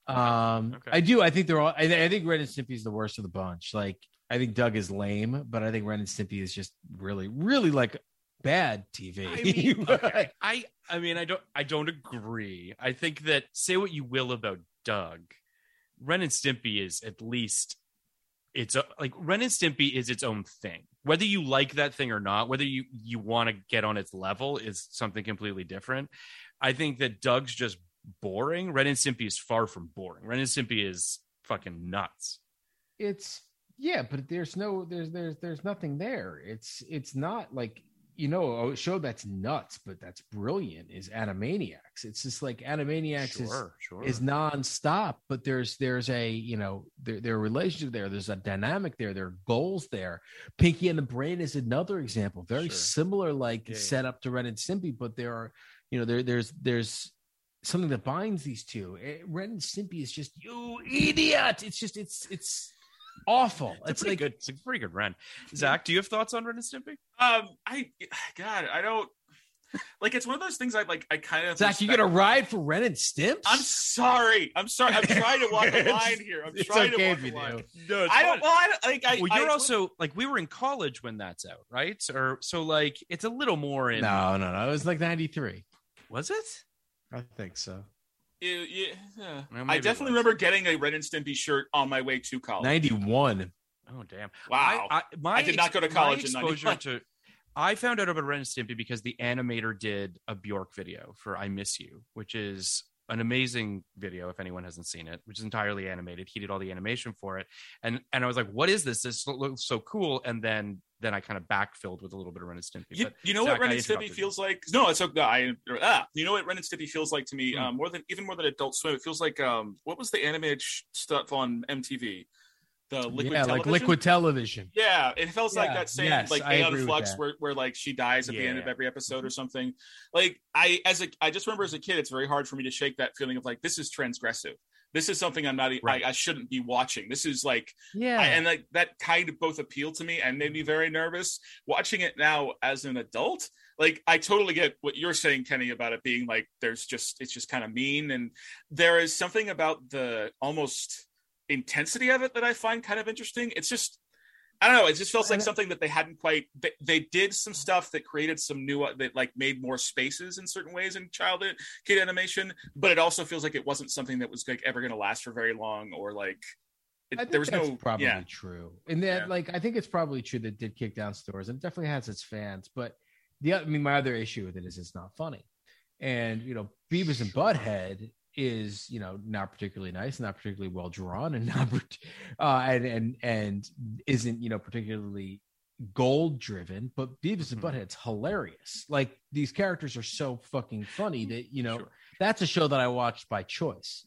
Um, Okay. I do. I think they're all. I, I think Ren and Stimpy is the worst of the bunch. Like, I think Doug is lame, but I think Ren and Stimpy is just really, really like bad TV. I mean, okay. I I mean, I don't I don't agree. I think that say what you will about Doug, Ren and Stimpy is at least it's a, like Ren and Stimpy is its own thing. Whether you like that thing or not, whether you you want to get on its level is something completely different. I think that Doug's just boring. Ren and Stimpy is far from boring. Ren and Stimpy is fucking nuts. it's yeah, but there's no there's there's there's nothing there. It's it's not like you know a show that's nuts, but that's brilliant is Animaniacs. It's just like Animaniacs is Sure, sure. is nonstop, but there's there's a you know there there relationship there. There's a dynamic there. There are goals there. Pinky and the Brain is another example. Very Sure. similar, like Yeah, yeah. setup to Ren and Stimpy, but there are you know there there's there's something that binds these two. Eh, Ren and Stimpy is just you idiot. It's just it's it's awful. it's, It's, a pretty like good. It's a pretty good Ren. Zach, do you have thoughts on Ren and Stimpy? Um, I God, I don't like. It's one of those things I like. I kind of Zach, you respect- gonna ride for Ren and Stimps? I'm sorry. I'm sorry. I'm trying to walk a It's- line here. I'm it's trying okay to if walk you a line. do. No, I don't. Well, I don't like. I, well, you're I- also like we were in college when that's out, right? Or so like it's a little more in. no, no, no. It was like '93. was it? I think so. Yeah, yeah, yeah. Well, I definitely remember getting a Ren and Stimpy shirt on my way to college. '91. Oh damn! Wow. I, I, my I did not go to college in exposure 91. to. I found out about Ren and Stimpy because the animator did a Bjork video for "I Miss You," which is an amazing video. If anyone hasn't seen it, which is entirely animated, he did all the animation for it, and and I was like, "What is this? This looks so cool!" And then then I kind of backfilled with a little bit of Ren and Stimpy. You, you know Zach, what Ren and Stimpy interrupted you. feels like? No, it's okay. I ah, you know what Ren and Stimpy feels like to me? Hmm. Um, more than even more than Adult Swim. It feels like um, what was the animated sh- stuff on MTV? The liquid yeah, television. like liquid television. Yeah, it feels like Yeah, that same yes, like I Aeon Flux where, where like she dies at the Yeah, end of every episode or something. Like I as a I just remember as a kid, it's very hard for me to shake that feeling of like this is transgressive. This is something I'm not Right. I, I shouldn't be watching. This is like Yeah, I, and like that kind of both appealed to me and made me very nervous watching it now as an adult like i totally get what you're saying kenny about it being like there's just it's just kind of mean and there is something about the almost intensity of it that i find kind of interesting it's just i don't know it just feels like something that they hadn't quite they, they did some stuff that created some new that like made more spaces in certain ways in child kid animation but it also feels like it wasn't something that was like ever going to last for very long or like it, there was that's no probably yeah true. And that, Yeah. like, I think it's probably true that it did kick down stores and definitely has its fans. But the, I mean, my other issue with it is it's not funny. And you know, Beavis and Butthead is you know not particularly nice, not particularly well drawn, and not uh, and and and isn't you know particularly gold driven. But Beavis and Mhm. Butthead's hilarious. Like these characters are so fucking funny that you know Sure. that's a show that I watched by choice.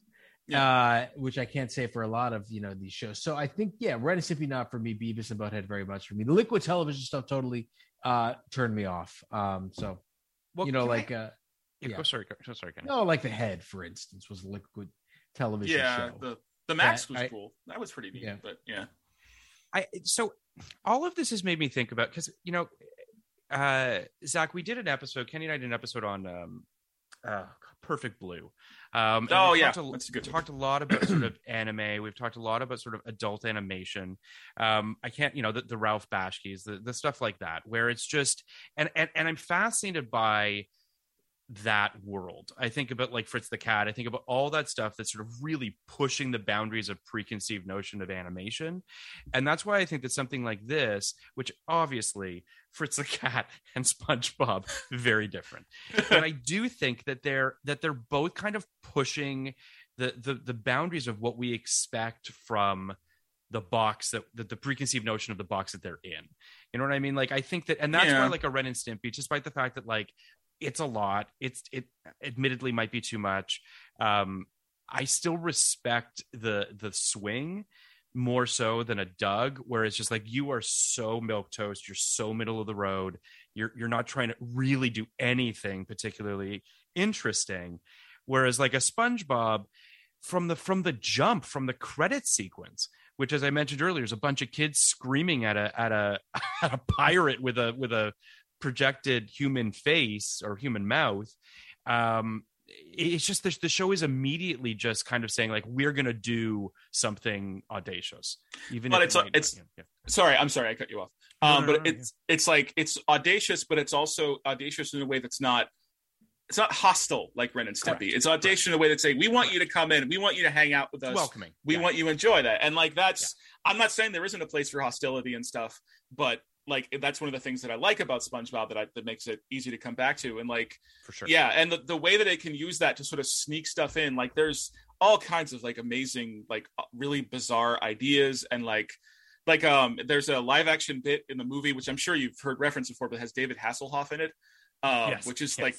Uh, which I can't say for a lot of you know these shows. So I think yeah, Ren and Stimpy not for me, Beavis and Butthead very much for me. The liquid television stuff totally uh turned me off. Um, so Well, you know, can I- like uh, Yeah, yeah. Go, sorry, go, sorry, Ken. no, like the head, for instance, was a liquid television yeah show. the the max That was I- cool that was pretty neat Yeah. but yeah I so all of this has made me think about because you know, uh, Zach, we did an episode. Kenny and I did an episode on um, uh, Perfect Blue. Um, Oh, we yeah. talked a, good we one. talked a lot about sort of anime. We've talked a lot about sort of adult animation. Um, I can't, you know, the, the Ralph Bakshi, the, the stuff like that, where it's just and and and I'm fascinated by that world. I think about like Fritz the Cat. I think about all that stuff that's sort of really pushing the boundaries of preconceived notion of animation. And that's why I think that something like this, which obviously Fritz the Cat and SpongeBob very different. but I do think that they're that they're both kind of pushing the the the boundaries of what we expect from the box that the, the preconceived notion of the box that they're in. You know what I mean? Like I think that, and that's Yeah. why like a Ren and Stimpy, despite the fact that like it's a lot, it's it admittedly might be too much. Um, I still respect the the swing more so than a Doug, where it's just like you are so milk toast, you're so middle of the road, you're you're not trying to really do anything particularly interesting. Whereas like a SpongeBob, from the from the jump, from the credit sequence, which as I mentioned earlier, is a bunch of kids screaming at a at a at a pirate with a with a projected human face or human mouth. Um, it's just the, the show is immediately just kind of saying like we're gonna do something audacious, even But it's it might- it's- yeah, yeah. sorry i'm sorry i cut you off um no, but no, it's it's like it's audacious but it's also audacious in a way that's not it's not hostile like ren and stimpy Correct. it's audacious in a way that say we want you to come in we want you to hang out with us welcoming. we Yeah. want you to enjoy that and like that's i'm not saying there isn't a place for hostility and stuff but like that's one of the things that i like about spongebob that I, that makes it easy to come back to and like for sure. yeah and the, the way that it can use that to sort of sneak stuff in like there's all kinds of like amazing like uh, really bizarre ideas and like like um there's a live action bit in the movie which i'm sure you've heard reference before but has david hasselhoff in it um Yes, which is yes. like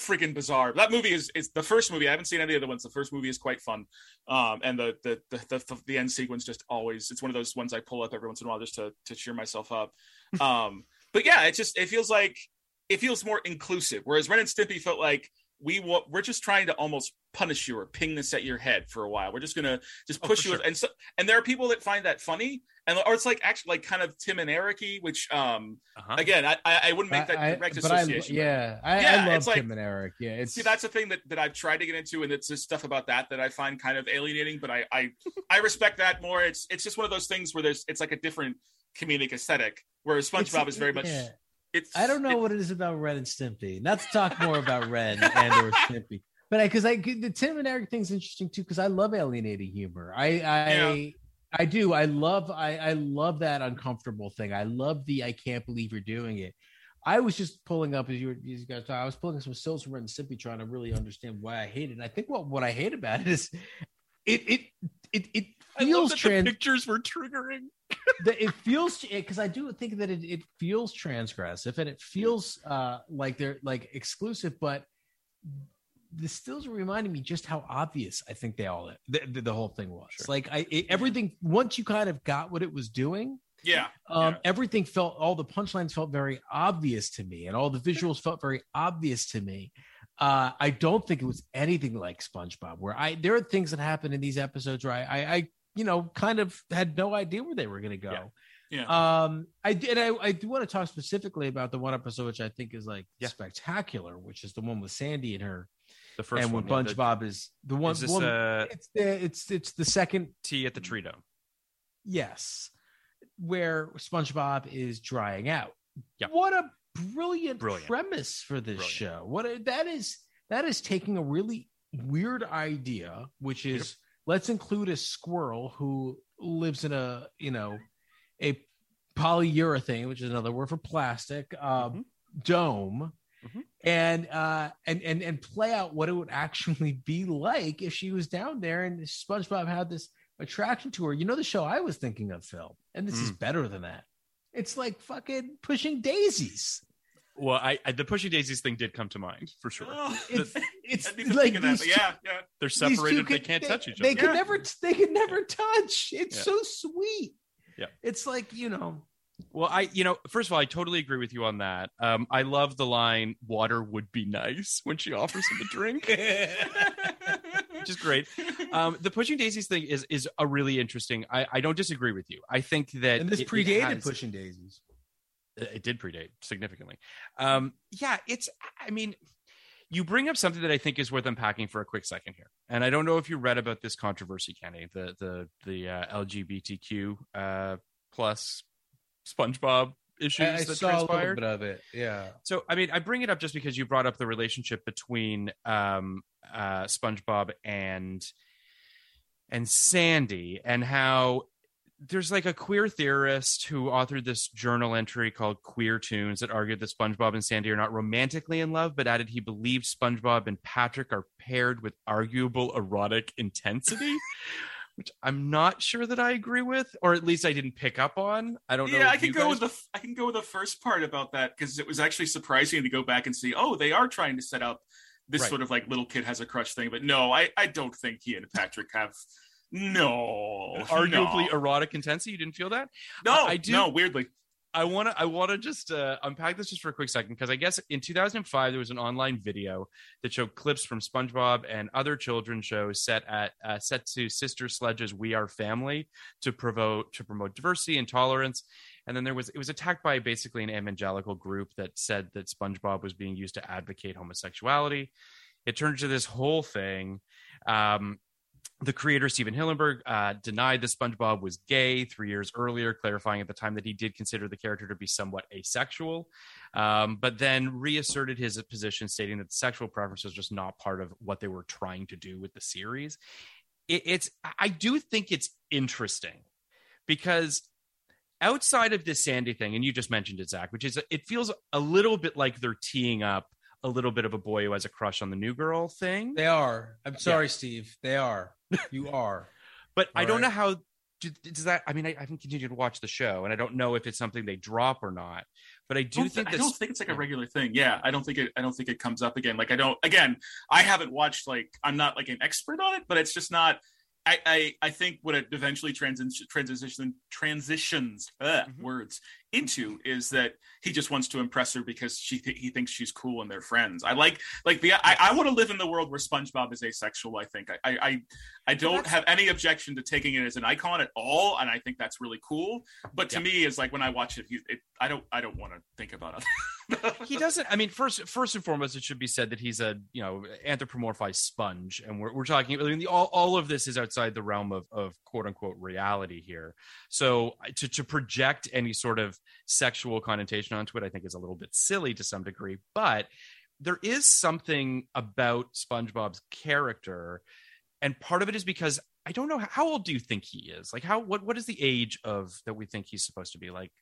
freaking bizarre. That movie is is the first movie i haven't seen any of the other ones. The first movie is quite fun. Um and the the the, the, the end sequence just always it's one of those ones i pull up every once in a while just to to cheer myself up. Um but yeah it just it feels like it feels more inclusive. Whereas ren and stimpy felt like we wa- we're just trying to almost punish you or ping this at your head for a while. We're just gonna just Oh, push for you sure. and so and there are people that find that funny and or it's like actually like kind of tim and eric which um Uh-huh. again i i I wouldn't make that I- I- direct but I, association yeah, I, Yeah, I love it's like- Tim and Eric. Yeah, it's See, that's the thing that, that I've tried to get into, and it's just stuff about that that I find kind of alienating. But I, I I respect that more. It's it's just one of those things where there's it's like a different comedic aesthetic. Whereas it's- SpongeBob is very much yeah. it's. I don't know it- what it is about Ren and Stimpy. Not to talk more about Ren and or Stimpy, but I because I, the Tim and Eric thing's interesting too because I love alienating humor. I I Yeah. I do. I love I I love that uncomfortable thing. I love the I can't believe you're doing it. I was just pulling up as you were you guys talk, I was pulling up some stills from Ren and Stimpy trying to really understand why I hate it. And I think what what I hate about it is it it it it feels that the trans pictures were triggering. the, it feels because I do think that it, it feels transgressive and it feels uh like they're like exclusive, but the stills are reminding me just how obvious I think they all the, the, the whole thing was. Sure. Like I it, everything once you kind of got what it was doing, Yeah, um, Yeah. everything felt all the punchlines felt very obvious to me, and all the visuals felt very obvious to me. Uh, I don't think it was anything like SpongeBob, where I there are things that happen in these episodes where I, I, I you know, kind of had no idea where they were going to go. Yeah. yeah. Um, I did. I, I do want to talk specifically about the one episode which I think is like Yeah. spectacular, which is the one with Sandy and her, The first and one, yeah, the- SpongeBob is the one. is this one uh, it's the it's it's the second tea at the tree dome? Yes, where SpongeBob is drying out. Yeah. What a brilliant, Brilliant. premise for this Brilliant. show. What a, that is that is taking a really weird idea, which is let's include a squirrel who lives in a you know a polyurethane, which is another word for plastic, uh, Mhm. dome. Mhm. And uh and and and play out what it would actually be like if she was down there and SpongeBob had this attraction to her. You know the show I was thinking of, Phil, and this Hmm. is better than that. It's like fucking pushing daisies. Well, I, I the pushing daisies thing did come to mind for sure. Oh, It's it's like that, two- yeah, yeah. They're these two separated. They can't they- touch each They other. could Yeah. never they could never touch. It's Yeah. so sweet. Yeah. It's like, you know, Well, I, you know, first of all, I totally agree with you on that. Um, I love the line "water would be nice" when she offers him a drink, which is great. Um, the pushing daisies thing is is a really interesting. I, I don't disagree with you. I think that and this it- it predated has- pushing daisies. it did predate significantly. Um, yeah, it's. I mean, you bring up something that I think is worth unpacking for a quick second here, and I don't know if you read about this controversy, Kenny, the the the uh, LGBTQ uh, plus SpongeBob issues I, I that saw a little transpired. bit of it. Yeah. So, I mean, I bring it up just because you brought up the relationship between um, uh, SpongeBob and and Sandy, and how there's like a queer theorist who authored this journal entry called Queer Tunes that argued that SpongeBob and Sandy are not romantically in love, but added he believed SpongeBob and Patrick are paired with arguable erotic intensity. which I'm not sure that I agree with, or at least I didn't pick up on. I don't know. Yeah, I can go guys- with the I can go with the first part about that because it was actually surprising to go back and see. Oh, they are trying to set up this Right. sort of like little kid has a crush thing. But no, I I don't think he and Patrick have. No, arguably no, erotic intensity. You didn't feel that? no, I- I do- No, weirdly, I want to I want to just uh, unpack this just for a quick second because I guess in 2005 there was an online video that showed clips from SpongeBob and other children's shows set at uh, set to Sister Sledge's "We Are Family" to promote to promote diversity and tolerance. And then there was it was attacked by basically an evangelical group that said that SpongeBob was being used to advocate homosexuality. It turned into this whole thing. Um, the creator Stephen Hillenburg uh, denied that SpongeBob was gay three years earlier, clarifying at the time that he did consider the character to be somewhat asexual, um, but then reasserted his position, stating that the sexual preference was just not part of what they were trying to do with the series. It, it's I do think it's interesting because outside of this Sandy thing, and you just mentioned it, Zach, which is it feels a little bit like they're teeing up a little bit of a boy who has a crush on the new girl thing. They are. I'm sorry, Steve. They are. You are. But I All don't right. know how does that. I mean, I, I haven't continued to watch the show, and I don't know if it's something they drop or not. But I do don't think I this. don't think it's like a regular thing. Yeah, I don't think it. I don't think it comes up again. Like I don't. Again, I haven't watched. Like I'm not like an expert on it, but it's just not. I I, I think what it eventually transition transition transitions ugh, Mhm. words into is that he just wants to impress her because she th- he thinks she's cool and they're friends. I like like the I, I want to live in the world where SpongeBob is asexual. I think I I I, I don't have any objection to taking it as an icon at all, and I think that's really cool. But to Yeah. me, it's like when I watch it, he, it I don't I don't want to think about it. he doesn't. I mean, first first and foremost, it should be said that he's a you know anthropomorphized sponge, and we're we're talking. I mean, the, all all of this is outside the realm of of quote unquote reality here. So to to project any sort of sexual connotation onto it, I think is a little bit silly to some degree. But there is something about SpongeBob's character, and part of it is because I don't know how old do you think he is? Like how what what is the age of that we think he's supposed to be? Like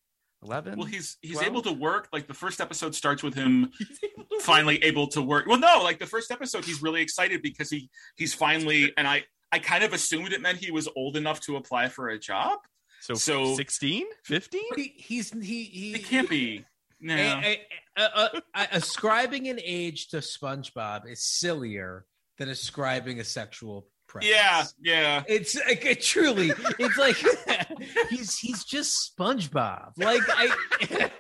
eleven? Well, he's he's 12? able to work. Like the first episode starts with him finally able to work. Well, no, like the first episode, he's really excited because he he's finally and I I kind of assumed it meant he was old enough to apply for a job. So, So- 16, 15? He, he's he he. It can't be. No. A- a- a- a- ascribing an age to SpongeBob is sillier than ascribing a sexual preference. yeah, yeah. It's like it truly. It's like he's he's just SpongeBob. Like I.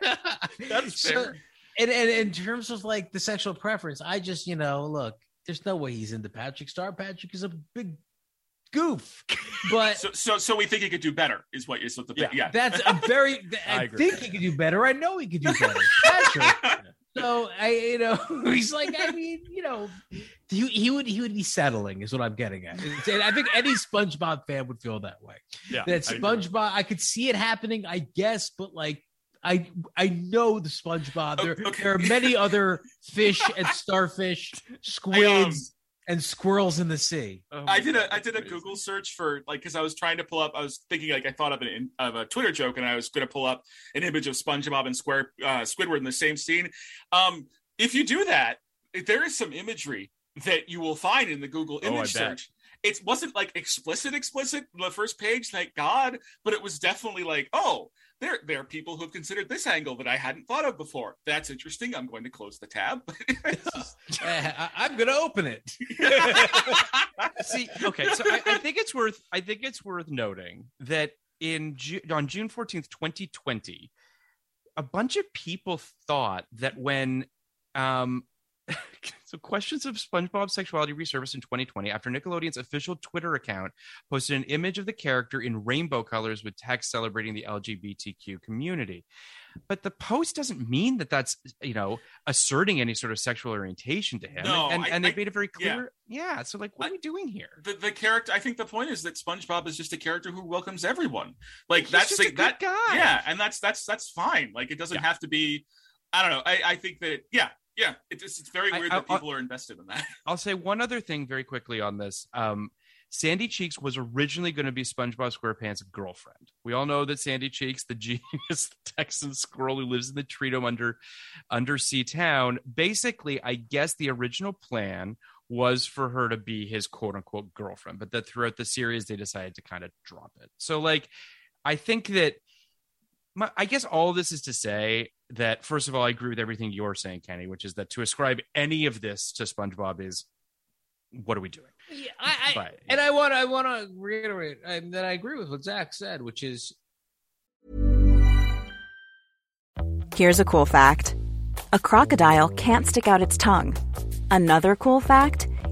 That's So- fair. and, and in terms of like the sexual preference, I just you know look. There's no way he's into Patrick Star. Patrick is a big goof, but So so so we think he could do better. Is what is what the yeah. yeah. that's a very. I I, think he could do better. I know he could do better. Patrick. So I, you know, he's like, I mean, you know, he, he would he would be settling, is what I'm getting at. And I think any SpongeBob fan would feel that way. Yeah, That SpongeBob, I could see it happening, I guess, but like, I I know the SpongeBob. There, okay. there are many other fish and starfish, um, squids, and squirrels in the sea. Oh I did God, a I did a Google search for like because I was trying to pull up I was thinking like I thought of an of a Twitter joke and I was going to pull up an image of SpongeBob and Square uh, Squidward in the same scene. Um, if you do that, there is some imagery that you will find in the Google Oh, I image bet. search. It wasn't like explicit, explicit on the first page, thank God, but it was definitely like, oh, there there are people who have considered this angle that I hadn't thought of before. That's interesting. I'm going to close the tab. Eh, I, I'm gonna open it. See, okay, so I, I think it's worth I think it's worth noting that in Ju- on June fourteenth, twenty twenty, a bunch of people thought that when um so questions of SpongeBob sexuality resurfaced in 2020 after Nickelodeon's official Twitter account posted an image of the character in rainbow colors with text celebrating the LGBTQ community. But the post doesn't mean that that's you know asserting any sort of sexual orientation to him. No, and, I- and they I- made it very clear. Yeah. So like, what I- are we doing here? the, the character i think the point is that spongebob is just a character who welcomes everyone like He's that's just the, a good that guy. yeah and that's that's that's fine like it doesn't Yeah. have to be i don't know i, I think that yeah yeah it just, it's very weird I- that people are invested in that I'll say one other thing very quickly on this. Um, Sandy Cheeks was originally going to be SpongeBob SquarePants' girlfriend. We all know that Sandy Cheeks, the genius Texan squirrel who lives in the Treedome under undersea town, basically, I guess the original plan was for her to be his quote unquote girlfriend, but that throughout the series they decided to kind of drop it. So like I think that my, I guess all of this is to say that first of all, I agree with everything you're saying, Kenny, which is that to ascribe any of this to SpongeBob is what are we doing? Yeah, I, I But, and I want I want to reiterate um, that I agree with what Zach said, which is Here's a cool fact a crocodile can't stick out its tongue. Another cool fact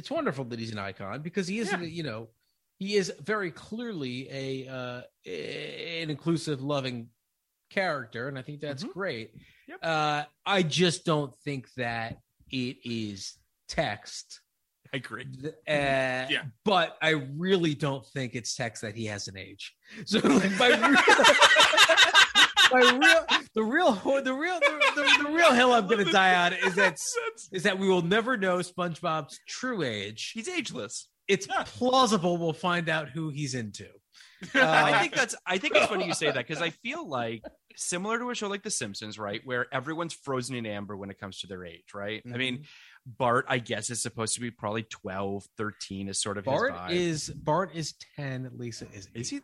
It's wonderful that he's an icon because he is, Yeah. you know, he is very clearly a uh, an inclusive, loving character, and I think that's Mhm. great. Yep. Uh, I just don't think that it is text. I agree. Uh, Yeah. but I really don't think it's text that he has an age. So like my real, my real, the real, the real, the, the, the real hill I'm going to die on is that is that we will never know SpongeBob's true age. He's ageless. It's plausible we'll find out who he's into. And I Uh, think that's I think it's funny you say that because I feel like similar to a show like The Simpsons, right, where everyone's frozen in amber when it comes to their age, right? I mean, Bart, I guess, is supposed to be probably 12, 13 is sort of Bart his vibe. is Bart is ten. Lisa is is he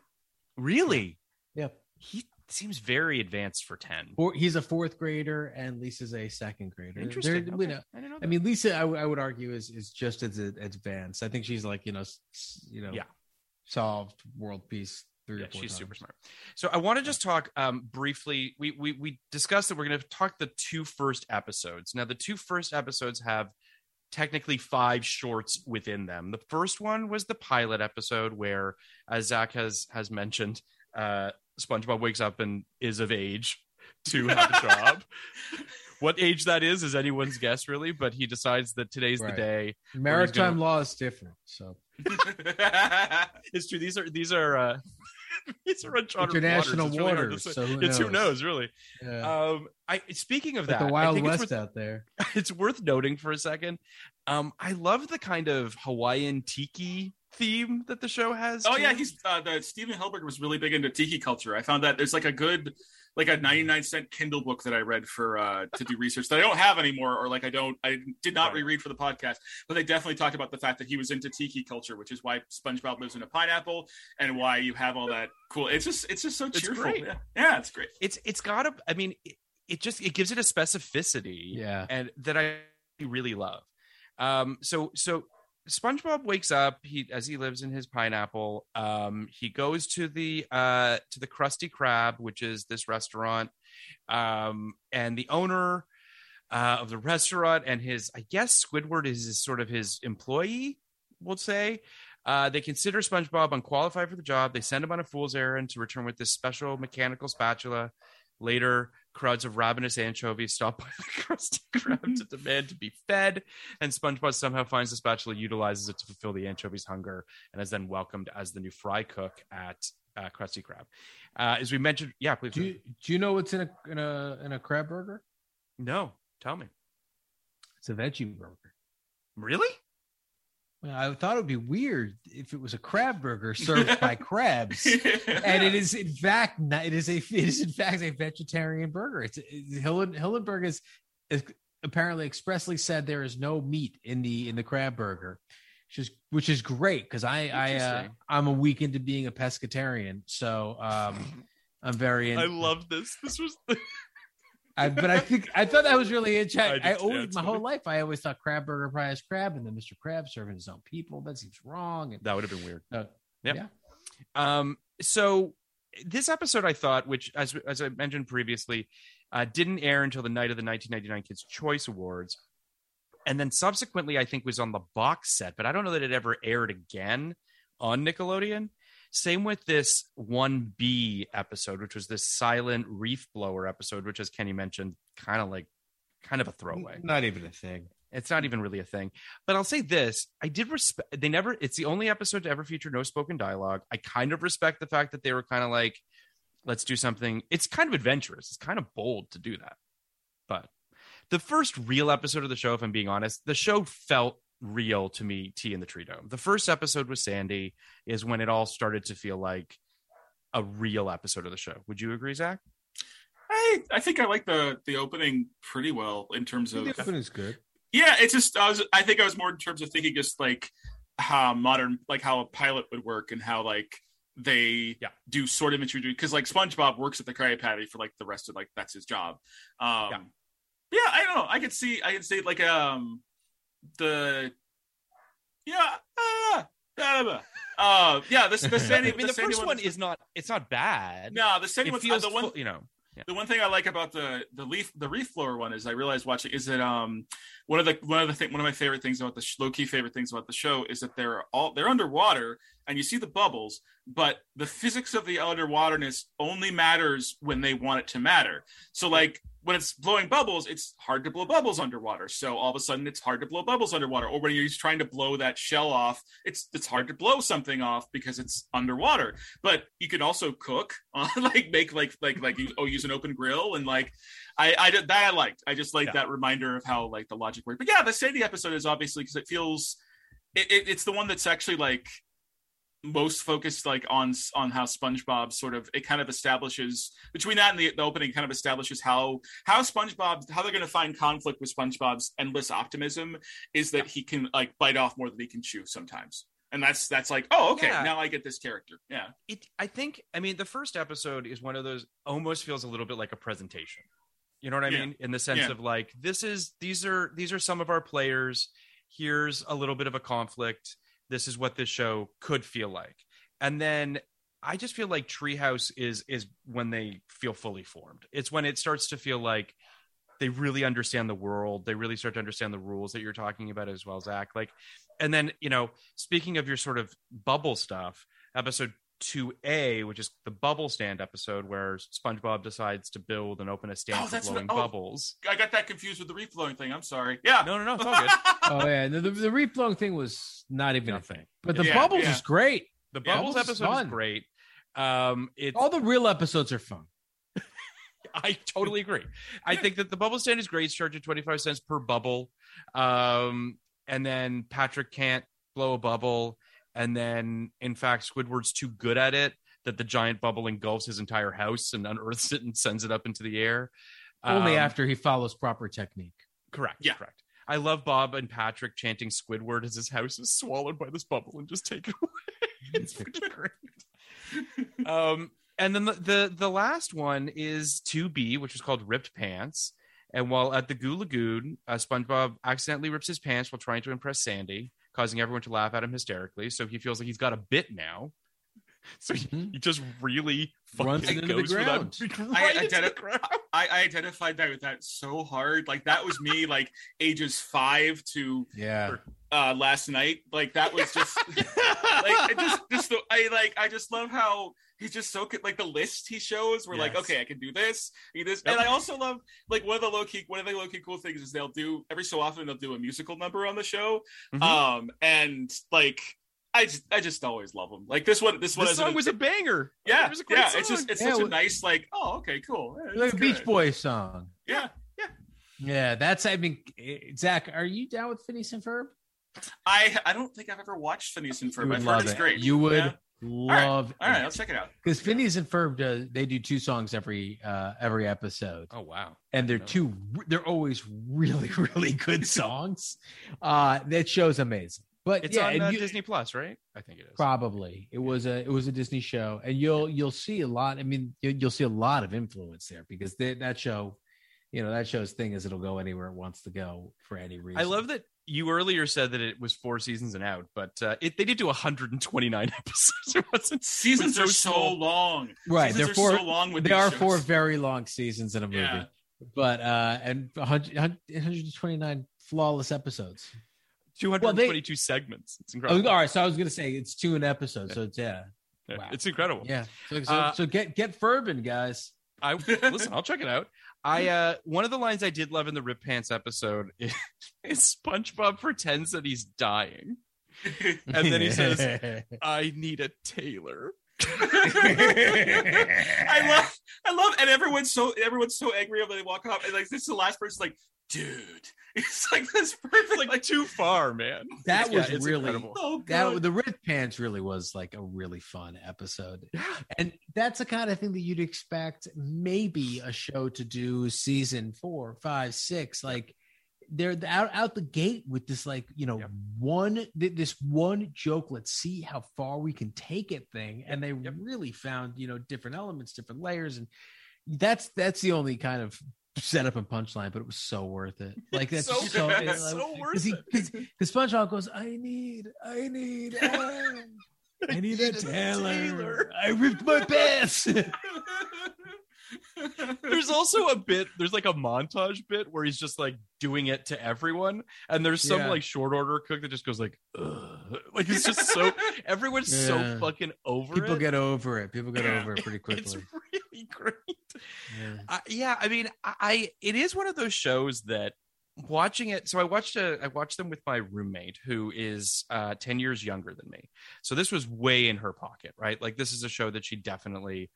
really? Yep. He seems very advanced for 10. Four, he's a fourth grader and Lisa's a second grader. Interesting. They're- you know, I know I mean, Lisa, I, w- I would argue is is just as advanced. I think she's like you know, you know, Yeah. solved world peace three yeah, or four she's times. super smart. So I want to just talk um, briefly. We, we we discussed that we're going to talk the two first episodes. Now, the two first episodes have technically five shorts within them. The first one was the pilot episode, where, as Zach has has mentioned, uh, SpongeBob wakes up and is of age to have a job. What age that is is anyone's guess, really. But he decides that today's Right. the day. Maritime gonna- law is different. So It's true. These are these are uh, these are international waters. It's really hard to waters. so who it's knows? who knows, really. Yeah. Um, I speaking of like that, the I Wild think it's West worth, out there. it's worth noting for a second. Um, I love the kind of Hawaiian tiki theme that the show has. Oh too. yeah, he's uh, the Stephen Hillenburg was really big into tiki culture. I found that there's like a good, like a 99 cent Kindle book that I read for uh to do research that I don't have anymore, or like I don't, I did not Right. reread for the podcast. But they definitely talked about the fact that he was into tiki culture, which is why SpongeBob lives in a pineapple and why you have all that cool. It's just, it's just so It's cheerful. great. Yeah. yeah, it's great. it's it's got a. I mean, it, it just it gives it a specificity. Yeah. and that I really love. Um, so so SpongeBob wakes up. He as he lives in his pineapple. Um, he goes to the uh to the Krusty Krab, which is this restaurant. Um, and the owner uh, of the restaurant and his, I guess Squidward is his, sort of his employee. We'll say. Uh, they consider SpongeBob unqualified for the job. They send him on a fool's errand to return with this special mechanical spatula. Later, crowds of ravenous anchovies stop by the Krusty Krab to demand to be fed, and SpongeBob somehow finds the spatula, utilizes it to fulfill the anchovies' hunger, and is then welcomed as the new fry cook at uh, Krusty Krab. Uh, as we mentioned, yeah, please. Do you, do you know what's in a in a in a crab burger? no, tell me. It's a veggie burger. Really? Well, I thought it would be weird if it was a crab burger served by crabs, and it is in fact not, it is a it is in fact a vegetarian burger. It's, it's Hillen, Hillenburg is, is apparently expressly said there is no meat in the in the crab burger, which is which is great because I I uh, I'm a week into being a pescatarian, so um I'm very in, I love this. This was I, but I think I thought that was really interesting. I I, always my funny. whole life I always thought crab burger is crab, and then Mr. Crab serving his own people. That seems wrong. And That would have been weird. uh, Yep. yeah, Um, so this episode, I thought, which as as I mentioned previously, uh, didn't air until the night of the 1999 Kids Choice Awards, and then subsequently, I think was on the box set, but I don't know that it ever aired again on Nickelodeon. Same with this one B episode, which was this silent reef blower episode, which, as Kenny mentioned, kind of like kind of a throwaway. not even a thing. It's not even really a thing. But I'll say this: I did respect. They never. It's the only episode to ever feature no spoken dialogue. I kind of respect the fact that they were kind of like, let's do something. It's kind of adventurous. It's kind of bold to do that. But the first real episode of the show, if I'm being honest, the show felt real to me. tea in the Tree Dome. The first episode with Sandy is when it all started to feel like a real episode of the show. Would you agree, Zach? I I think I like the the opening pretty well in terms of The opening's good. yeah. It's just I was I think I was more in terms of thinking just like how modern like how a pilot would work and how like they Yeah. do sort of introduce because like SpongeBob works at the Krabby Patty for like the rest of like that's his job. Um, Yeah. yeah. I don't know. I could see I could see like um the yeah uh, uh, uh yeah this the Sandy I mean, the Sandy first one is not. It's not bad. no the Sandy it one's uh, the one full- you know. the one thing I like about the the leaf the reef floor one is I realized watching is that um one of the one of the thing one of my favorite things about the low key favorite things about the show is that they're all they're underwater and you see the bubbles but the physics of the underwaterness only matters when they want it to matter so like when it's blowing bubbles it's hard to blow bubbles underwater. So all of a sudden it's hard to blow bubbles underwater. Or when you're just trying to blow that shell off it's it's hard to blow something off because it's underwater. But you can also cook uh, like make like like like you oh use an open grill and like i i that i liked. I just like Yeah. that reminder of how like the logic worked but yeah the sandy episode is obviously because it feels it, it, it's the one that's actually like most focused like on on how SpongeBob sort of it kind of establishes between that and the, the opening kind of establishes how how SpongeBob how they're going to find conflict with SpongeBob's endless optimism is that he can like bite off more than he can chew sometimes. And that's that's like oh okay Yeah. now I get this character. Yeah. It i think i mean the first episode is one of those almost feels a little bit like a presentation. You know what i Yeah. mean? In the sense Yeah. of like this is these are these are some of our players. Here's a little bit of a conflict this is what this show could feel like. And then i just feel like treehouse is is when they feel fully formed. It's when it starts to feel like they really understand the world. They really start to understand the rules that you're talking about as well zach. Like and then you know speaking of your sort of bubble stuff episode 2a which is the bubble stand episode where spongebob decides to build and open a stand Oh, for that's what- blowing oh. bubbles I got that confused with the reflowing thing I'm sorry yeah no no no it's all good Oh yeah, the, the, the reflowing thing was not even a thing. But the Yeah, bubbles yeah. is great. the Yeah, bubbles Bubbles is episode is great um it's All the real episodes are fun. I totally agree. I think that the bubble stand is great. It's charging 25 cents per bubble. Um, and then Patrick can't blow a bubble. And then, in fact, Squidward's too good at it that the giant bubble engulfs his entire house and unearths it and sends it up into the air. Only Um, after he follows proper technique. Correct. Yeah. Correct. I love Bob and Patrick chanting Squidward as his house is swallowed by this bubble and just taken away. it's pretty great. um, and then the, the the last one is 2B, which is called Ripped Pants. And while at the Goo Lagoon, uh, SpongeBob accidentally rips his pants while trying to impress Sandy, causing everyone to laugh at him hysterically. So he feels like he's got a bit now. So he, Mhm. he just really Runs fucking into the goes for that right I into the ground. I, I identified that with that so hard like that was me like ages five to Yeah. uh last night like that was just like I just just the, I like I just love how he's just so good like the list he shows we're like okay I can do this do this Yep. and I also love like one of the low key one of the low key cool things is they'll do every so often they'll do a musical number on the show Mhm. um and like I just I just always love them like this one this one the is song was a banger. yeah it was a great yeah song. it's just it's Yeah, such a nice like oh okay cool Like a Beach. Boys song. yeah Yeah, yeah. that's I mean eh, Zach, are you down with Phineas and Ferb? I I don't think I've ever watched Phineas and Ferb I've heard it's it. great You would Yeah. Love All right, let's check it out because Phineas and Ferb does they do two songs every uh every episode. Oh wow. and they're two they're always really really good songs uh that show's amazing but It's yeah on uh, you- Disney Plus, right? I think it is. probably it was a it was a disney show and you'll you'll see a lot i mean you- you'll see a lot of influence there because they, that show you know that show's thing is it'll go anywhere it wants to go for any reason. I love that you earlier said that it was four seasons and out, but uh, it, they did do 129 episodes. It wasn't Seasons it are so small. long. right. Seasons They're are four. so long with they are shows. four very long seasons in a movie, Yeah. but uh, and 100, 129 flawless episodes. 222 segments. It's Oh, incredible. all right, so I was gonna say it's two an episode, so it's yeah, Yeah, wow. It's incredible. yeah. So, so, Uh, so get get Furbin, guys. I listen. I'll check it out. I uh one of the lines I did love in the Rip Pants episode is, is SpongeBob pretends that he's dying, and then he says, "I need a tailor." I love, I love, and everyone's so everyone's so angry when they walk up, and like this is the last person, like, dude, it's like that's perfect, like, like, too far, man. That It's- was yeah, really- incredible. oh that the Red Pants really was like a really fun episode. And that's the kind of thing that you'd expect maybe a show to do season four, five, six. Like they're out out the gate with this like, you know, Yep. one th- this one joke, let's see how far we can take it thing. And they Yep. really found, you know, different elements, different layers. And that's that's the only kind of setup and punchline, but it was so worth it. Like that's so, so, good. like, so worth he it. because SpongeBob goes, I need, I need, uh, I need a tailor. I ripped my pants. there's also a bit there's like a montage bit where he's just like doing it to everyone and there's some Yeah. like short order cook that just goes like Ugh. like it's just so everyone's so fucking over it. People it get over it. People get Yeah. over it pretty quickly it's really great Yeah. I, yeah i mean I, I it is one of those shows that watching it so i watched a i watched them with my roommate who is uh 10 years younger than me so this was way in her pocket right like this is a show that she definitely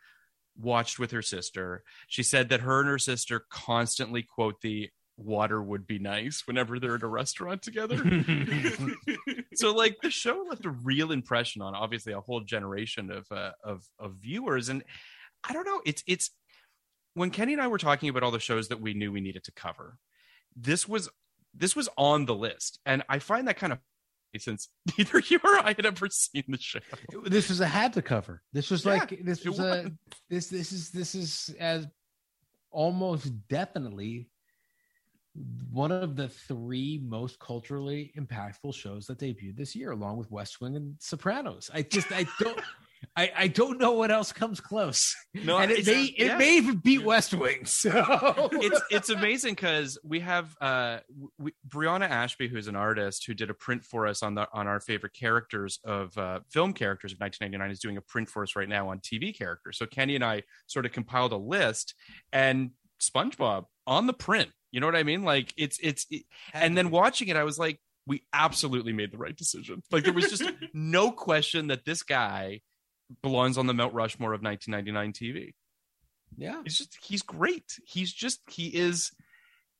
watched with her sister. She said that her and her sister constantly quote the water would be nice whenever they're at a restaurant together. So like the show left a real impression on obviously a whole generation of uh, of of viewers. And i don't know it's it's when kenny and i were talking about all the shows that we knew we needed to cover this was this was on the list. And i find that kind of since neither you or i had ever seen the show This was a had to cover. This was Yeah, like this it was a this this is this is as almost definitely one of the three most culturally impactful shows that debuted this year, along with West Wing and Sopranos. I just I don't I, I don't know what else comes close. No, and it may it yeah. may even beat West Wing. So it's it's amazing because we have uh we, Brianna Ashby, who's an artist who did a print for us on the on our favorite characters of uh, film characters of 1999, is doing a print for us right now on TV characters. So Kenny and I sort of compiled a list, and SpongeBob on the print. You know what I mean? Like it's it's, it- and then watching it, I was like, we absolutely made the right decision. Like there was just no question that this guy belongs on the Mount Rushmore of 1999 TV yeah. he's just he's great he's just he is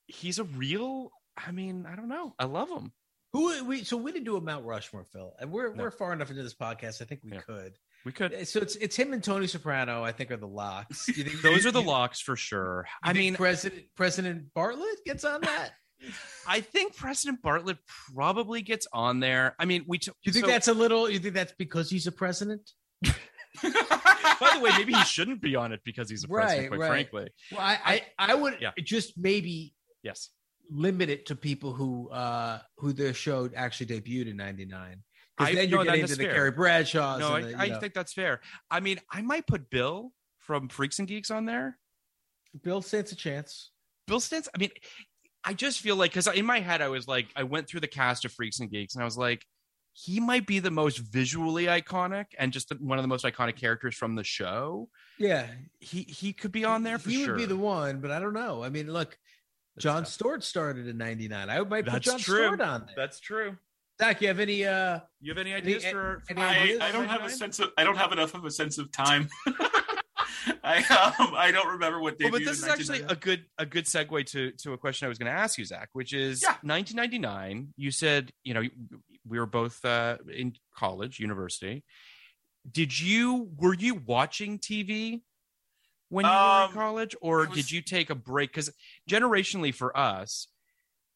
he's a real i mean i don't know i love him Who we so we didn't do a Mount Rushmore, Phil, and we're No. we're far enough into this podcast. I think we Yeah. could. we could So it's it's him and Tony Soprano. I think are the locks. You think those are the locks for sure i mean President President Bartlet gets on that. i think president bartlet probably gets on there i mean we t- You think so- that's a little? You think that's because he's a president? By the way maybe he shouldn't be on it because he's a president Right, quite right. frankly Well, I I, I would Yeah. just maybe yes limit it to people who uh who their show actually debuted in '99. I- Because then you're that- getting into the fair. Carrie Bradshaws. no and the, I, I think that's fair i mean i might put bill from freaks and geeks on there Bill stands a chance. Bill Stantz, I mean, I just feel like because in my head I was like, I went through the cast of Freaks and Geeks, and I was like, he might be the most visually iconic and just the, one of the most iconic characters from the show. Yeah, He he could be on there for he sure. would be the one, but I don't know. I mean, look, Jon tough. Stewart started in '99. I might put That's Jon true. Stewart on there. That's true. Zach, you have any? uh You have any Any- ideas for? any I, ideas? I don't have a sense of I don't have enough of a sense of time. I um I don't remember what Well, debuted. but this is in actually a good a good segue to to a question I was going to ask you, Zach, which is Yeah. 1999. You said you know we were both uh, in college, university. Did you were you watching TV when you were in Um, college, or was- did you take a break? Because generationally for us,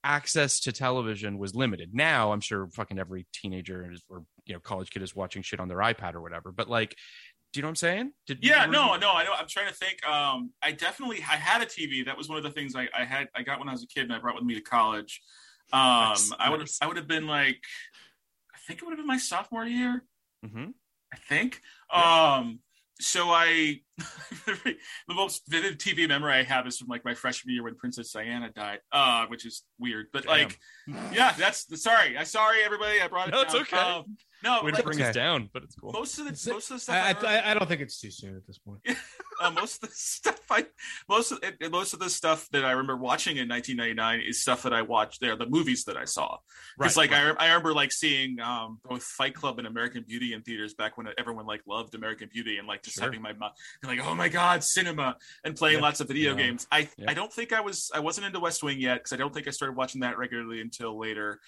access to television was limited. Now I'm sure fucking every teenager is, or you know college kid is watching shit on their iPad or whatever. But like, Do you know what I'm saying? Did Yeah, no, you- no, I know. I'm trying to think. Um, I definitely I had a TV. That was one of the things I, I had. I got when I was a kid, and I brought with me to college. Um, Nice, I would have, I would have been like, I think it would have been my sophomore year. Mhm. I think. Um, so I, the most vivid TV memory I have is from like my freshman year when Princess Diana died, uh, which is weird. But Damn. like, yeah, that's sorry. I sorry everybody. I brought it. No, it's okay. Um, no, Way to like, bring us down, but it's cool. most of the It's- most of the stuff. I, remember- I, I don't think it's too soon at this point. uh, most of the stuff I most of it, most of the stuff that I remember watching in 1999 is stuff that I watched there, the movies that I saw. Because Right, like I, I remember like seeing um, both Fight Club and American Beauty in theaters back when everyone like loved American Beauty and like just Sure. having my mom and like oh my god cinema and playing Yeah. lots of video Yeah. games. I Yeah. I don't think I was I wasn't into West Wing yet because I don't think I started watching that regularly until later.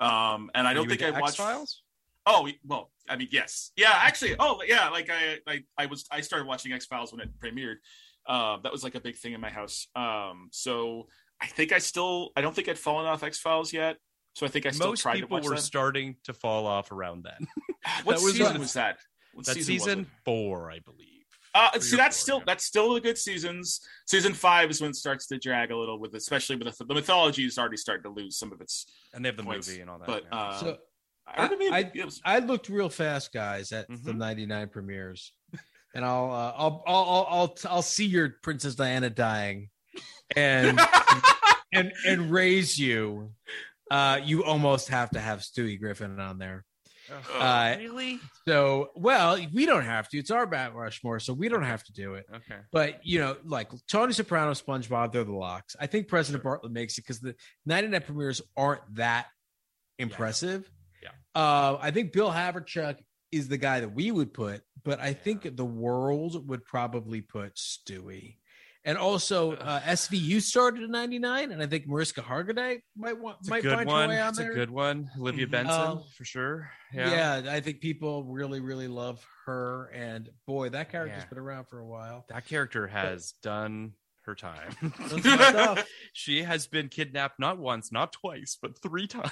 Um, and I don't think I watched Files. Oh well, I mean, yes, yeah, actually, oh yeah, like I, I, I was, I started watching X Files when it premiered. Uh, that was like a big thing in my house. Um, so I think I still, I don't think I'd fallen off X Files yet. So I think I still Most tried to people watch were that. starting to fall off around then. what that was, season was that? What That's season was season four, I believe. Uh, Three see, or that's four, still yeah. that's still the good seasons. Season five is when it starts to drag a little with, especially with the, the mythology is already starting to lose some of its. and they have the points. movie and all that. But yeah. uh, So I, remember I- I looked real fast, guys, at the Mhm. '99 premieres, and I'll, uh, I'll, I'll, I'll, I'll, I'll see your Princess Diana dying, and and and raise you. Uh, you almost have to have Stewie Griffin on there. Uh, really? So, well, we don't have to. It's our Bat Rushmore, so we don't have to do it. Okay. But you know, like Tony Soprano, SpongeBob, they're the locks. I think President Bartlet makes it because the 99 premieres aren't that impressive. Yeah. Uh, I think Bill Haverchuck is the guy that we would put, but I think the world would probably put Stewie. And also, uh, SVU started in '99, and I think Mariska Hargitay might want It's might find her one. way on It's there. a good one. Olivia Mhm. Benson Um, for sure. Yeah. Yeah. I think people really, really love her. And boy, that character's Yeah. been around for a while. That character has done her time. Done some stuff. she has been kidnapped not once, not twice, but three times.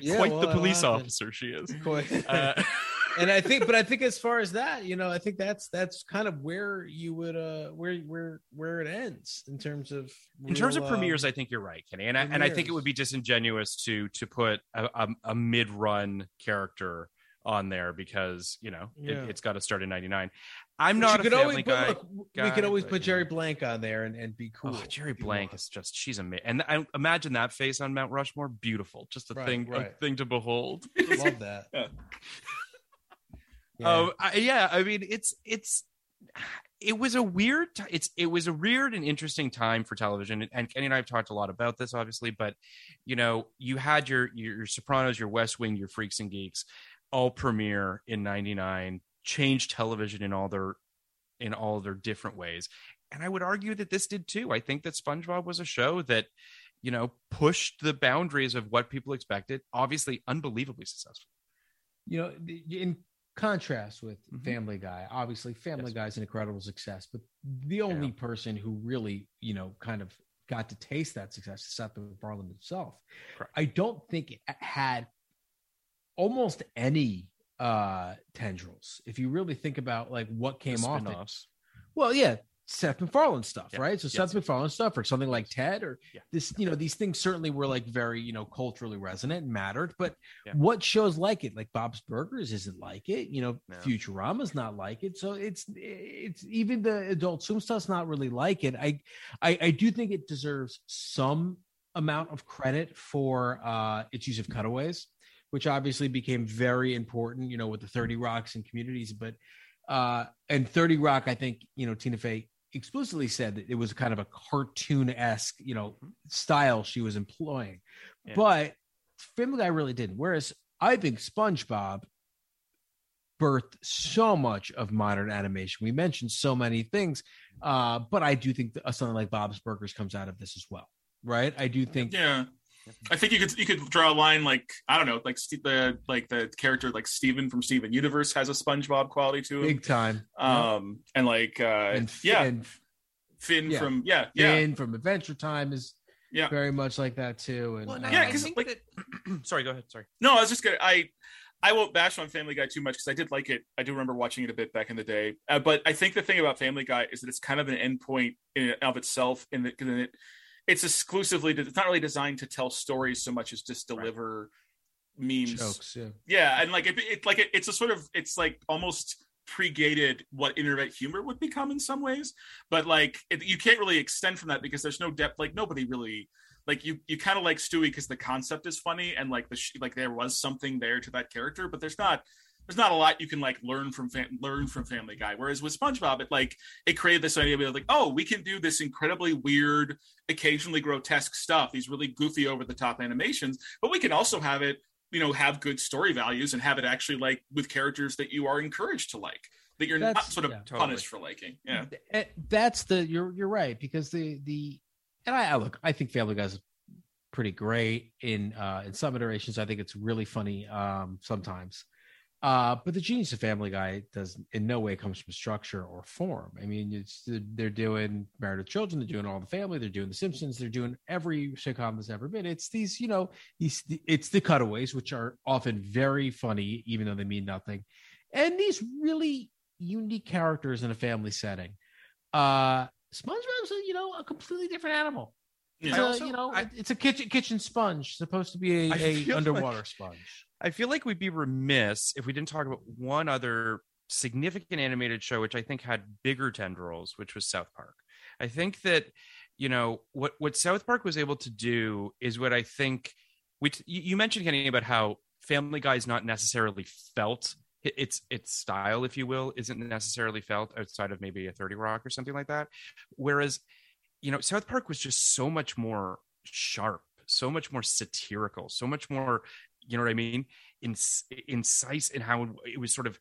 Yeah, Quite well, the police officer she is. Quite- Uh, and I think, but I think as far as that, you know, I think that's that's kind of where you would uh where where where it ends in terms of in terms of real, premieres, um, I think you're right, Kenny, and I, and I think it would be disingenuous to to put a, a, a mid run character on there because you know Yeah. it, it's got to start in '99. I'm not a Family Guy. look, we could always but, put Jerri. Blank on there and, and be cool. Oh, Jerri Blank is just she's amazing, and I imagine that face on Mount Rushmore, beautiful, just a Right, thing, a thing to behold. love that. Yeah. Yeah. Um, I, yeah, I mean, it's it's it was a weird. t- It's it was a weird and interesting time for television, and Kenny and I have talked a lot about this, obviously. But you know, you had your your Sopranos, your West Wing, your Freaks and Geeks, all premiere in '99, changed television in all their in all their different ways, and I would argue that this did too. I think that SpongeBob was a show that you know pushed the boundaries of what people expected. Obviously, unbelievably successful. you know, in contrast with Mhm. Family Guy, obviously Family Yes. Guy's an incredible success, but the only person who really, you know, kind of got to taste that success is Seth MacFarlane himself. Correct. I don't think it had almost any uh tendrils. If you really think about like what came off it. Well, yeah, Seth MacFarlane stuff, Yeah. right? So Yes. Seth MacFarlane stuff, or something like Ted, or Yeah. this, you know, these things certainly were like very, you know, culturally resonant and mattered. But Yeah. what shows like it? Like Bob's Burgers isn't like it. You know, No. Futurama's not like it. So it's it's even the Adult Swim stuff's not really like it. I I, I do think it deserves some amount of credit for uh its use of cutaways which obviously became very important, you know, with the 30 Rocks and communities. But uh and 30 Rock, I think, you know, Tina Fey explicitly said that it was kind of a cartoon-esque, you know, style she was employing. Yeah. But Family Guy really didn't. Whereas I think SpongeBob birthed so much of modern animation. We mentioned so many things, uh, but I do think that something like Bob's Burgers comes out of this as well, right? I do think Yeah. I think you could you could draw a line like I don't know like Ste- the like the character like Steven from Steven Universe has a SpongeBob quality to him, big time. um, and like uh, and yeah, Finn yeah. from yeah yeah Finn from Adventure Time is Yeah. very much like that too. And Well, uh, Yeah, I 'cause, think like- that. sorry, go ahead. Sorry. No, I was just gonna. I I won't bash on Family Guy too much because I did like it. I do remember watching it a bit back in the day. Uh, but I think the thing about Family Guy is that it's kind of an endpoint in of itself, in that in it, it's exclusively it's not really designed to tell stories so much as just deliver memes. Jokes, yeah. Yeah, and like it, it like it, it's a sort of it's like almost pregated what internet humor would become in some ways, but like it, you can't really extend from that because there's no depth. Like nobody really like you you kind of like Stewie because the concept is funny and like the sh- like there was something there to that character, but there's not there's not a lot you can like learn from fam- learn from Family Guy. Whereas with SpongeBob, it like it created this idea of like, oh, we can do this incredibly weird, occasionally grotesque stuff, these really goofy, over the top animations, but we can also have it, you know, have good story values and have it actually like with characters that you are encouraged to like, that you're not sort of yeah. punished for liking. Yeah, Eh, that's the you're you're right because the the and I, I look I think Family Guy's pretty great in uh in some iterations I think it's really funny um sometimes uh but the genius of Family Guy. Does in no way comes from structure or form. I mean it's they're doing Married with Children they're doing All the Family they're doing The Simpsons they're doing every sitcom that's ever been. It's these you know these it's the cutaways which are often very funny even though they mean nothing. And these really unique characters in a family setting. Uh SpongeBob's you know a completely different animal. It's I a, also- you know I- it's a kitchen kitchen sponge supposed to be a, feel underwater like- sponge. I feel like we'd be remiss if we didn't talk about one other significant animated show, which I think had bigger tendrils, which was South Park. I think that you know what what South Park was able to do is what I think. We you you mentioned Kenny about how Family Guy is not necessarily felt. Its its style, if you will, isn't necessarily felt outside of maybe a Thirty Rock or something like that. Whereas, you know, South Park was just so much more sharp, so much more satirical, so much more you know what I mean? Inc- incise in how it was sort of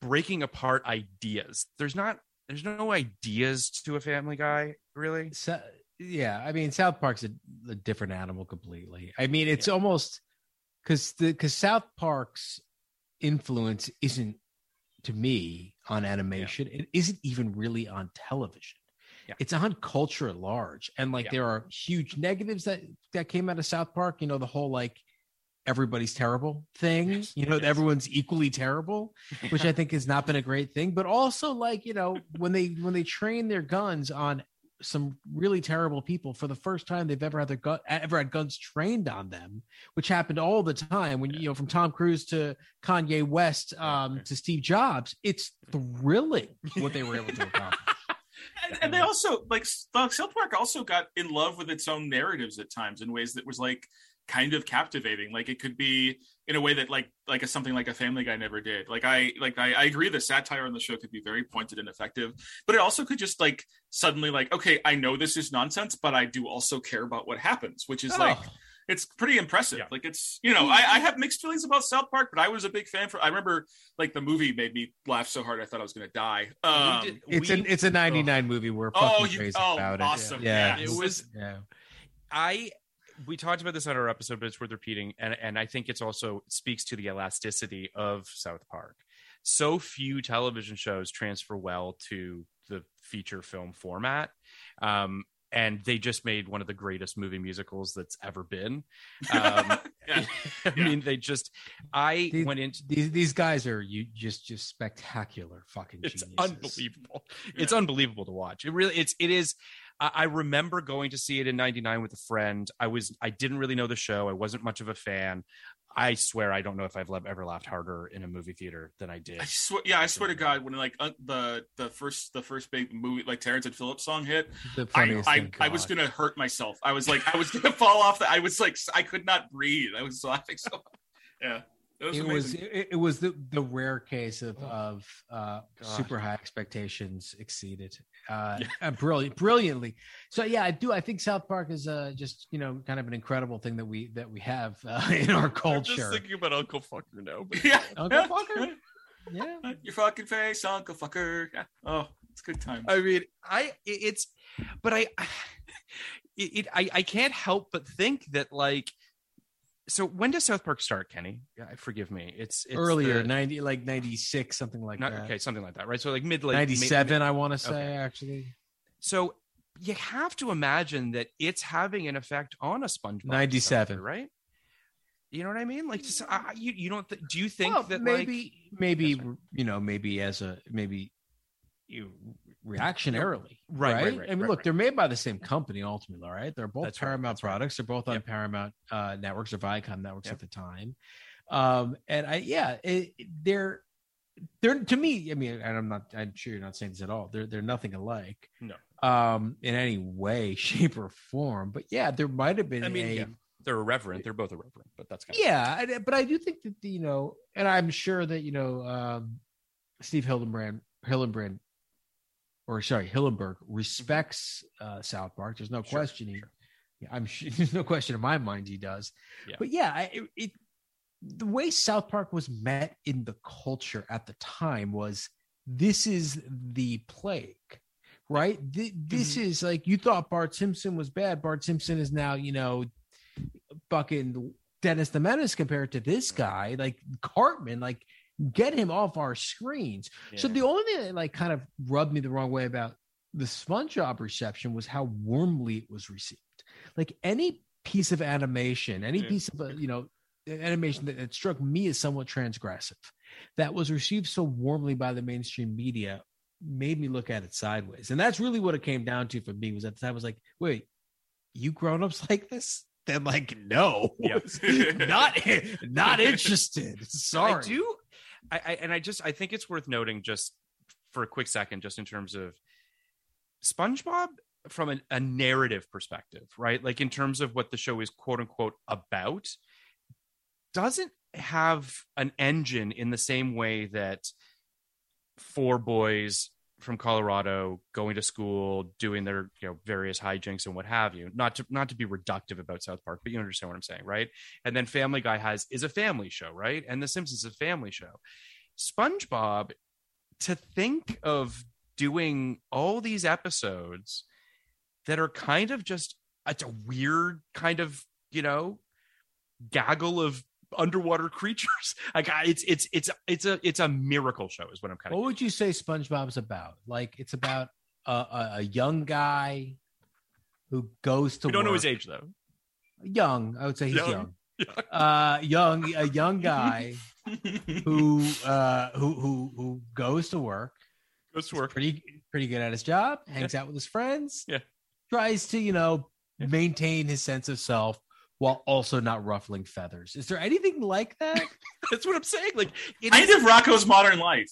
breaking apart ideas. There's not, there's no ideas to a Family Guy, really. So, yeah, I mean South Park's a, a different animal completely. I mean it's almost because the because South Park's influence isn't to me on animation. It isn't even really on television. Yeah. It's on culture at large, and like Yeah. there are huge negatives that that came out of South Park. You know the whole like everybody's terrible thing. Yes, You know yes. everyone's equally terrible, which I think has not been a great thing. But also like you know when they when they train their guns on some really terrible people for the first time they've ever had their gun ever had guns trained on them, which happened all the time when you know from Tom Cruise to Kanye West um, to Steve Jobs. It's thrilling what they were able to accomplish. And, they also like South Park also got in love with its own narratives at times in ways that was like kind of captivating. Like it could be in a way that like like a, something like a Family Guy never did. Like I like I, I agree the satire on the show could be very pointed and effective, but it also could just like suddenly like okay I know this is nonsense, but I do also care about what happens, which is oh. like. Oh. It's pretty impressive. Yeah. Like it's, you know, I, I have mixed feelings about South Park, but I was a big fan for. I remember, like the movie made me laugh so hard I thought I was going to die. Um, did- It's we- an it's a 99 movie. We're Oh, fucking you- crazy oh, about awesome. it. Yeah. Yeah, it was Yeah. I we talked about this on our episode, but it's worth repeating, and and I think it's also speaks to the elasticity of South Park. So few television shows transfer well to the feature film format. Um, and they just made one of the greatest movie musicals that's ever been. Um, Yeah. I mean, they just. I These- went into These these guys are you just just spectacular fucking it's geniuses. unbelievable it's unbelievable to watch it really it's it is I, I remember going to see it in 99 with a friend i was i didn't really know the show i wasn't much of a fan i swear i don't know if i've ever laughed harder in a movie theater than i did I swear, yeah, I swear to God, when like uh, the the first the first big movie like Terrence and Phillips song hit, The I I, thing, I was gonna hurt myself. I was like I was gonna fall off. The, I was like I could not breathe. I was laughing so. Yeah, it was it was it, it was the the rare case of of uh super high expectations exceeded uh and brilliant brilliantly so yeah i do i think south park is uh just you know kind of an incredible thing that we that we have uh, in our culture I'm just thinking about uncle fucker now yeah, Uncle Fucker? yeah yeah. Your fucking face, Uncle Fucker. Yeah. Oh, it's good time. I mean, I it's, but I, it, it I I can't help but think that like, so when does South Park start, Kenny? Yeah, forgive me. It's, it's earlier the- 90 like 96 something like not, that okay, something like that, right? So like mid like 97 i want to say Okay. actually So you have to imagine that it's having an effect on a SpongeBob, 97. Right? You know what I mean? Like, just, uh, you you don't th- do you think Well, that maybe like maybe you know maybe as a maybe you reactionarily Right, right, right, right, i mean right, look they're made by the same company ultimately right? they're both That's paramount products they're both on Yep. paramount uh networks or viacom networks Yep. at the time um and i yeah it, they're they're to me i mean and i'm not i'm sure you're not saying this at all they're they're nothing alike No. um in any way shape or form but yeah there might have been I mean, a yeah, they're irreverent. They're both irreverent, but that's kind yeah I- but i do think that you know and i'm sure that you know um steve hildenbrand hillenbrand or sorry hillenburg respects uh south park. There's no Sure, questioning. sure. i'm sure there's no question in my mind he does. Yeah. but yeah I, it, it the way south park was met in the culture at the time was this is the plague right? Th- this Mm-hmm. is like you thought bart simpson was bad. Bart simpson is now you know fucking Dennis the Menace compared to this guy, like Cartman, like get him off our screens. of. So the only thing that like kind of rubbed me the wrong way about the SpongeBob reception was how warmly it was received. Like any piece of animation, any Yeah. piece of uh, you know animation that, that struck me as somewhat transgressive, that was received so warmly by the mainstream media, made me look at it sideways. And that's really what it came down to for me. Was at the time I was like, wait, you grown-ups like this? Then like, no, Yeah. not not interested. Sorry. I do. I, I and I just I think it's worth noting just for a quick second, just in terms of SpongeBob from a, a narrative perspective, right? Like in terms of what the show is quote unquote about, doesn't have an engine in the same way that four boys from Colorado going to school, doing their you know various hijinks and what have you. Not to not to be reductive about South Park, but you understand what I'm saying, right? And then Family Guy has is a family show, right? And The Simpsons is a family show. SpongeBob, to think of doing all these episodes that are kind of just it's a weird kind of you know gaggle of underwater creatures. Like I- it's it's it's it's a it's a miracle show is what i'm kind of What would you say SpongeBob's about? Like it's about a, a, a young guy who goes to we don't know his age though. Young, I would say he's Young. young. Uh, young, a young guy who uh who who who goes to work, goes to work. pretty pretty good at his job, hangs out with his friends, Yeah. tries to you know Yeah. maintain his sense of self while also not ruffling feathers. Is there anything like that? that's what i'm saying like it kind is of Rocko's modern life.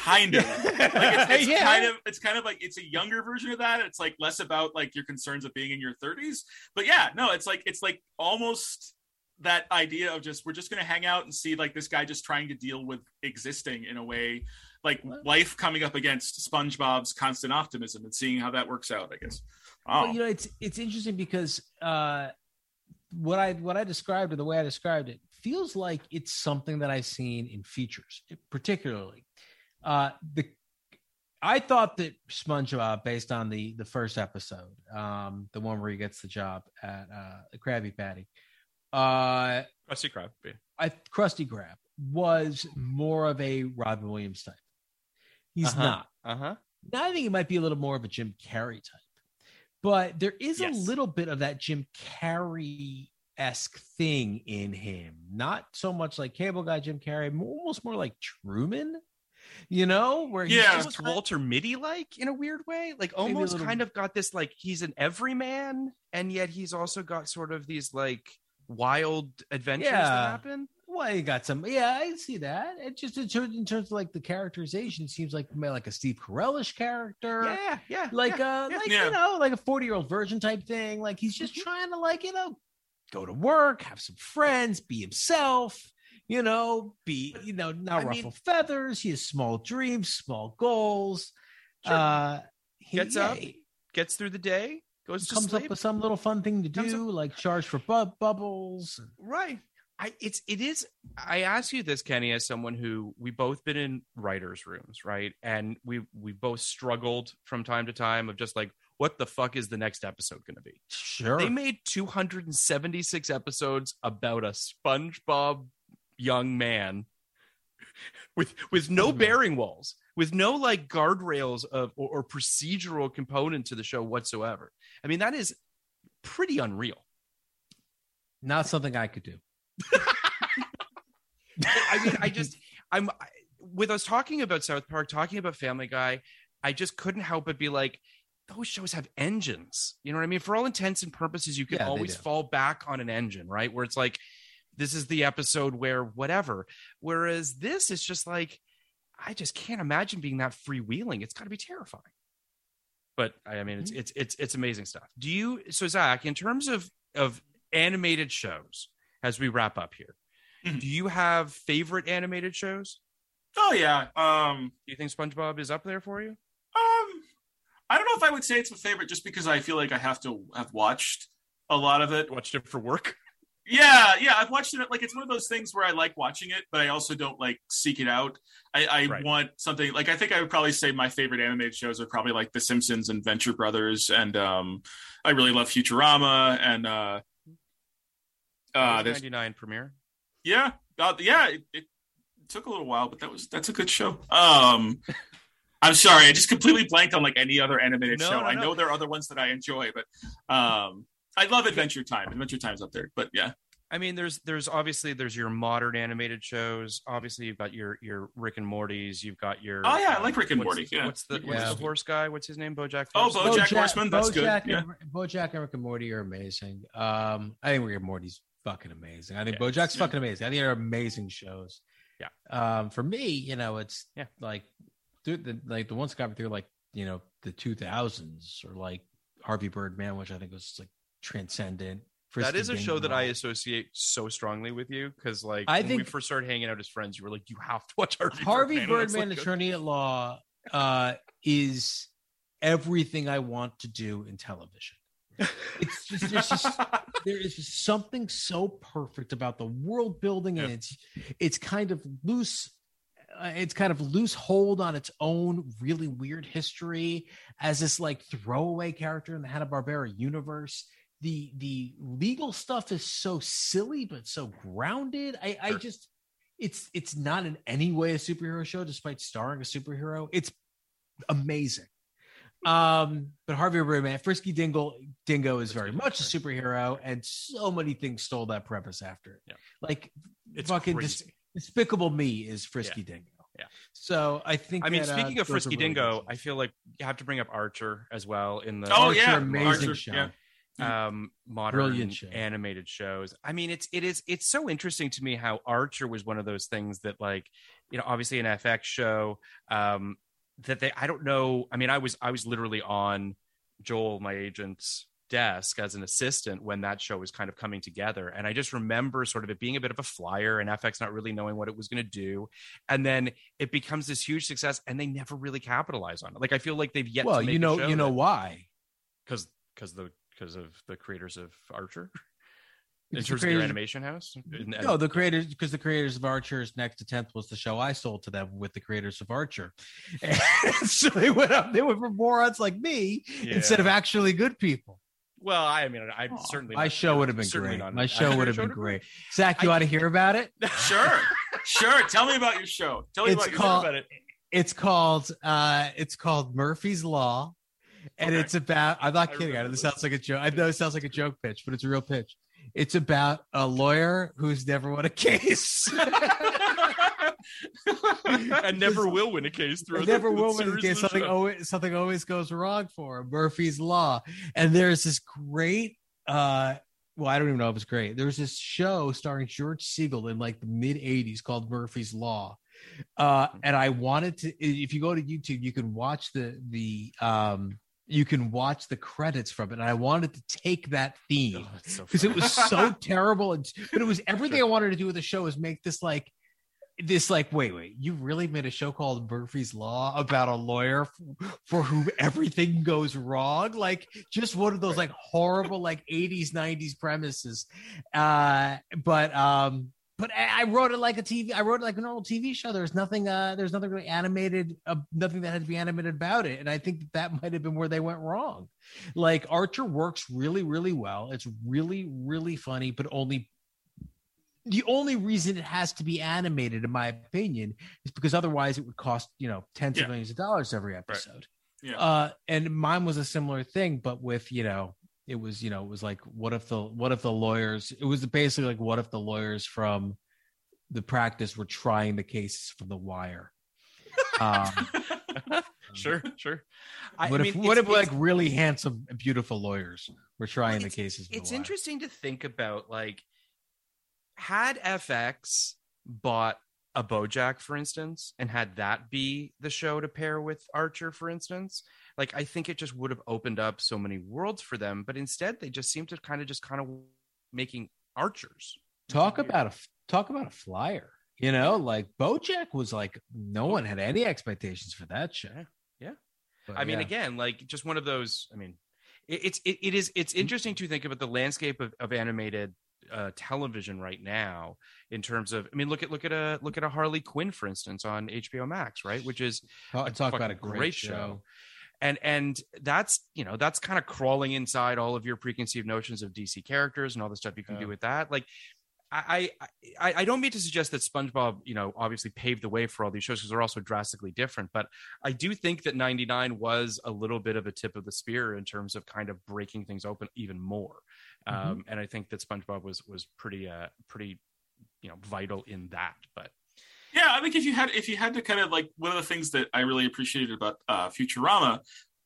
Kind of. Like it's, it's Yeah. kind of it's kind of like it's a younger version of that. It's like less about like your concerns of being in your 30s. But yeah, no, it's like it's like almost that idea of just we're just gonna hang out and see like this guy just trying to deal with existing in a way like life coming up against SpongeBob's constant optimism and seeing how that works out, I guess. Oh. Well, you know, it's it's interesting because uh, what I what I described or the way I described it feels like it's something that I've seen in features, particularly. Uh, the I thought that SpongeBob, based on the the first episode, um, the one where he gets the job at uh, the Krabby Patty, uh, Krusty Krab. yeah. I Krusty Krab was more of a Robin Williams type. He's Uh-huh. not. uh-huh Now I think he might be a little more of a Jim Carrey type, but there is Yes. a little bit of that Jim Carrey esque thing in him. Not so much like Cable Guy Jim Carrey, almost more like Truman. You know, where he's Yeah. almost Walter Mitty like in a weird way, like almost little- kind of got this like he's an everyman, and yet he's also got sort of these like wild adventures Yeah. that happen. Well, you got some. Yeah, I see that. It just in terms, in terms of like the characterization, seems like like a Steve Carellish character. Yeah, yeah, like yeah, uh yeah. like Yeah. you know like a 40 year old virgin type thing like he's just trying to like you know go to work have some friends be himself you know be you know not I ruffle mean- feathers he has small dreams small goals Sure. uh he Gets yeah, up, he gets through the day, goes to comes sleep. up with some little fun thing to Comes do like charge for bu- bubbles right i it's it is i ask you this kenny as someone who we both been in writers rooms right? And we we both struggled from time to time of just like what the fuck is the next episode going to be? Sure. They made 276 episodes about a spongebob young man with with no bearing walls with no like guardrails of or, or procedural component to the show whatsoever. I mean that is pretty unreal. Not something i could do I mean, I just, I'm, with us talking about South Park, talking about Family Guy, I just couldn't help but be like, those shows have engines. You know what I mean? For all intents and purposes, you can Yeah, always fall back on an engine, right? Where it's like, this is the episode where whatever. Whereas this is just like, I just can't imagine being that freewheeling. It's got to be terrifying. But I mean, Mm-hmm. it's it's it's it's amazing stuff. Do you so Zach, in terms of of animated shows, as we wrap up here, Mhm. do you have favorite animated shows? Oh yeah. Um. Do you think SpongeBob is up there for you? Um. I don't know if I would say it's my favorite, just because I feel like I have to have watched a lot of it. Watched it for work. Yeah, yeah, I've watched it. Like it's one of those things where I like watching it, but I also don't like seek it out. I, I Right. want something like I think I would probably say my favorite animated shows are probably like The Simpsons and Venture Brothers, and um, I really love Futurama and uh, uh, there's ninety nine premiere. yeah, uh, yeah. It, it took a little while, but that was that's a good show. Um, I'm sorry, I just completely blanked on like any other animated No, show. no, I no. know there are other ones that I enjoy, but um, I love Adventure Time. Adventure Time's up there, but yeah. I mean, there's there's obviously there's your modern animated shows. Obviously, you've got your your Rick and Morty's. You've got your Oh, yeah, I um, like Rick and what's- Morty, yeah. What's the what's the horse guy? What's his name? BoJack. Oh, Horseman? BoJack Horseman, that's good, BoJack yeah. and, BoJack and Rick and Morty are amazing. Um, I think Rick and Morty's fucking amazing. I think Yeah, BoJack's fucking amazing. I think they're amazing shows. Yeah. Um, for me, you know, it's Yeah. like, dude, the, like the ones that got me through like you know the two thousands or like Harvey Birdman, which I think was like transcendent. that Frisky is a show that I associate so strongly with you because, like, I when we think- first started hanging out as friends, you were like, "You have to watch Harvey, Harvey Birdman." And I was Birdman, like, attorney at law, uh, is everything I want to do in television. It's just, there's just there is just something so perfect about the world building, and Yeah. it's it's kind of loose. Uh, it's kind of loose hold on its own really weird history as this like throwaway character in the Hanna Barbera universe. The the legal stuff is so silly but so grounded. I, I just it's it's not in any way a superhero show, despite starring a superhero. It's amazing. Um, but Harvey Birdman, Frisky Dingle Dingo is very much a superhero, and so many things stole that premise after it. Yeah. Like It's fucking Dis- Despicable Me is Frisky Dingo. Yeah. So I think. I mean, that, uh, speaking of Frisky really Dingo. I feel like you have to bring up Archer as well in the Oh, Archer, yeah, amazing Archer, show. yeah. um modern show. animated shows i mean it's it is it's so interesting to me how archer was one of those things that like you know obviously an fx show um that they i don't know i mean i was i was literally on joel my agent's desk as an assistant when that show was kind of coming together. And i just remember sort of it being a bit of a flyer and fx not really knowing what it was going to do. And then it becomes this huge success and they never really capitalize on it. Like i feel like they've yet well, to make you know, you know that- why? because because the because of the creators of Archer in the terms of creators- animation house. And- No, the creators because the creators of Archer's Next Tenth was the show I sold to them with the creators of Archer. And so they went up, they went for morons like me instead of actually good people. well, I mean, I'm certainly My show would have been great. not- My show would have been great. Zach, you I- want to hear about it? Sure, sure. Tell me about your show. Tell me It's about called- about it. It's called uh it's called Murphy's Law. And Okay. it's about I'm not I kidding. I know this. sounds like a joke. I know it sounds like a joke pitch, but it's a real pitch. It's about a lawyer who's never won a case. and never will win a case through I never will win in case something always something always goes wrong for him. Murphy's Law. And there's this great uh well, I don't even know if it's great. There's this show starring George Segal in like the mid 80s called Murphy's Law. Uh and I wanted to if you go to YouTube, you can watch the the um you can watch the credits from it. And I wanted to take that theme because it was so terrible and but it was everything I wanted to do with the show is make this like this like wait wait you really made a show called Murphy's Law about a lawyer f- for whom everything goes wrong? Like just one of those like horrible like 80s 90s premises. Uh but um but I I wrote it like a TV. I wrote it like a normal TV show. There's nothing. Uh, there's nothing really animated. Uh, nothing that had to be animated about it. And I think that, that might have been where they went wrong. Like Archer works really, really well. It's really, really funny, but only the only reason it has to be animated, in my opinion, is because otherwise it would cost you know tens Yeah. of millions of dollars every episode. Yeah. Uh, and mine was a similar thing, but with you know it was you know it was like what if the what if the lawyers it was basically like what if the lawyers from the practice were trying the cases from the wire um, sure, sure. What I if mean, what if like really handsome and beautiful lawyers were trying the cases It's the wire? interesting to think about like had FX bought a Bojack, for instance, and had that be the show to pair with Archer, for instance, like I think it just would have opened up so many worlds for them. But instead, they just seem to kind of just kind of making Archers. talk about a talk about a flyer you know like bojack was like no one had any expectations for that show Yeah. But I mean, yeah. again, like just one of those. I mean, it, it's it, it is it's interesting to think about the landscape of, of animated uh, television right now in terms of. I mean, look at look at a look at a Harley Quinn, for instance, on HBO Max, right? Which is talk, talk about a fucking great, show. And and that's you know that's kind of crawling inside all of your preconceived notions of DC characters and all the stuff you can Yeah. do with that. Like, I, I I don't mean to suggest that SpongeBob you know obviously paved the way for all these shows because they're also drastically different, but I do think that '99 was a little bit of a tip of the spear in terms of kind of breaking things open even more. Mm-hmm. Um, and I think that SpongeBob was was pretty uh pretty you know vital in that. But Yeah, I think if you had if you had to kind of like one of the things that I really appreciated about uh, Futurama,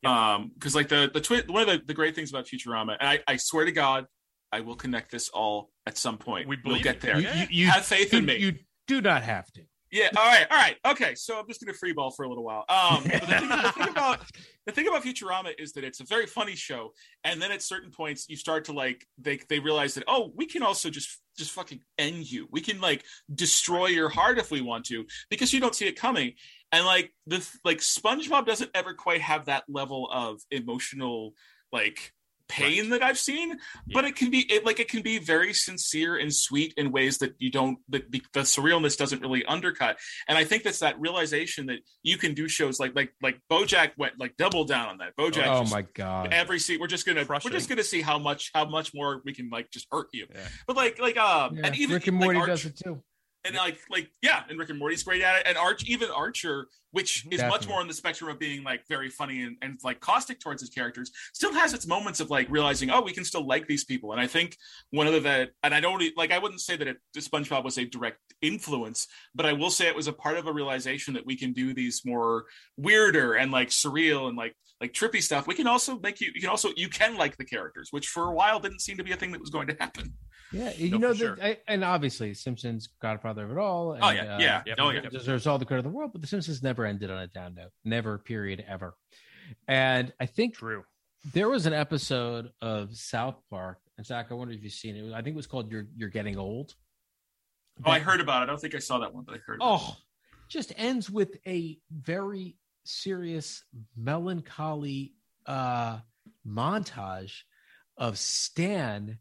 um, because like the the twi- one of the, the great things about Futurama, and I, I swear to God, I will connect this all at some point. We we'll get there. You- You, you, Have faith you, in me. You do not have to. Yeah. All right. All right. Okay. So I'm just gonna freeball for a little while. Um, the, thing, the thing about the thing about Futurama is that it's a very funny show, and then at certain points you start to like they they realize that oh we can also just just fucking end you. We can like destroy your heart if we want to because you don't see it coming. And like the like SpongeBob doesn't ever quite have that level of emotional like pain that I've seen, but it can be it like it can be very sincere and sweet in ways that you don't that the, the surrealness doesn't really undercut. And I think that's that realization that you can do shows like like like BoJack went like double down on that. BoJack oh just- my god. every seat we're just gonna Crushing. we're just gonna see how much how much more we can like just hurt you. Yeah. But like like um Yeah, and even Rick and like, Morty Arch- does it too. And like like yeah, and Rick and Morty's great at it, and Arch even Archer, which is much more on the spectrum of being like very funny and, and like caustic towards his characters, still has its moments of like realizing oh we can still like these people, and I think one of the that and I don't like I wouldn't say that it, SpongeBob was a direct influence, but I will say it was a part of a realization that we can do these more weirder and like surreal and like like trippy stuff. We can also make you you can also you can like the characters, which for a while didn't seem to be a thing that was going to happen. Yeah, you No, know, that I, and obviously Simpsons, Godfather of it all. And, Oh, yeah, yeah. Yep. Oh, yeah. deserves all the credit in the world, but The Simpsons never ended on a down note, never, period, ever. And I think true. there was an episode of South Park, and Zach, I wonder if you've seen it. I think it was called "You're You're Getting Old." Oh, I heard about it. I don't think I saw that one, but I heard. Oh, just ends with a very serious, melancholy uh montage of Stan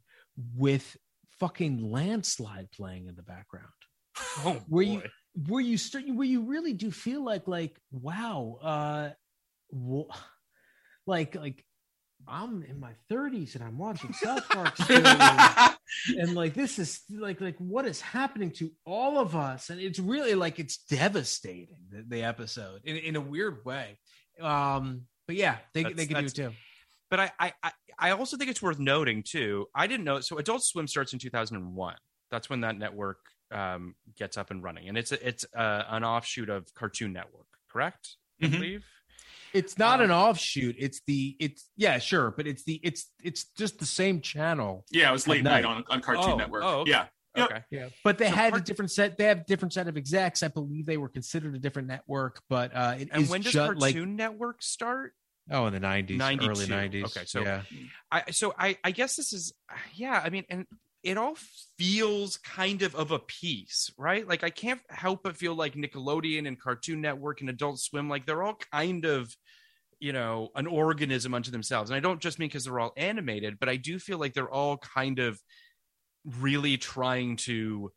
with fucking landslide playing in the background. Oh, Where you boy. where you start where you really do feel like like wow uh wh- like like I'm in my 30s and I'm watching South Park and, and, like this is like like what is happening to all of us and it's really like it's devastating the, the episode in, in a weird way um but yeah they, That's- they can do it too but I, I I- I also think it's worth noting too. I didn't know. So Adult Swim starts in 2001. That's when that network um, gets up and running, and it's a, it's uh, an offshoot of Cartoon Network, correct? I Mhm. believe. it's not Um, an offshoot it's the it's yeah sure but it's the it's it's just the same channel Yeah, it was late night, night. on, on Cartoon Oh, Network. oh, okay. Yeah. Yep. Okay. Yeah, but they So had a different set. They have a different set of execs. I believe they were considered a different network, but uh, it And is when does ju- Cartoon like Network start? Oh in the nineties, early nineties. Okay, so- yeah, I so I I guess this is yeah. I mean, and it all feels kind of of a piece, right? Like I can't help but feel like Nickelodeon and Cartoon Network and Adult Swim, like they're all kind of you know an organism unto themselves. And I don't just mean because they're all animated, but I do feel like they're all kind of really trying to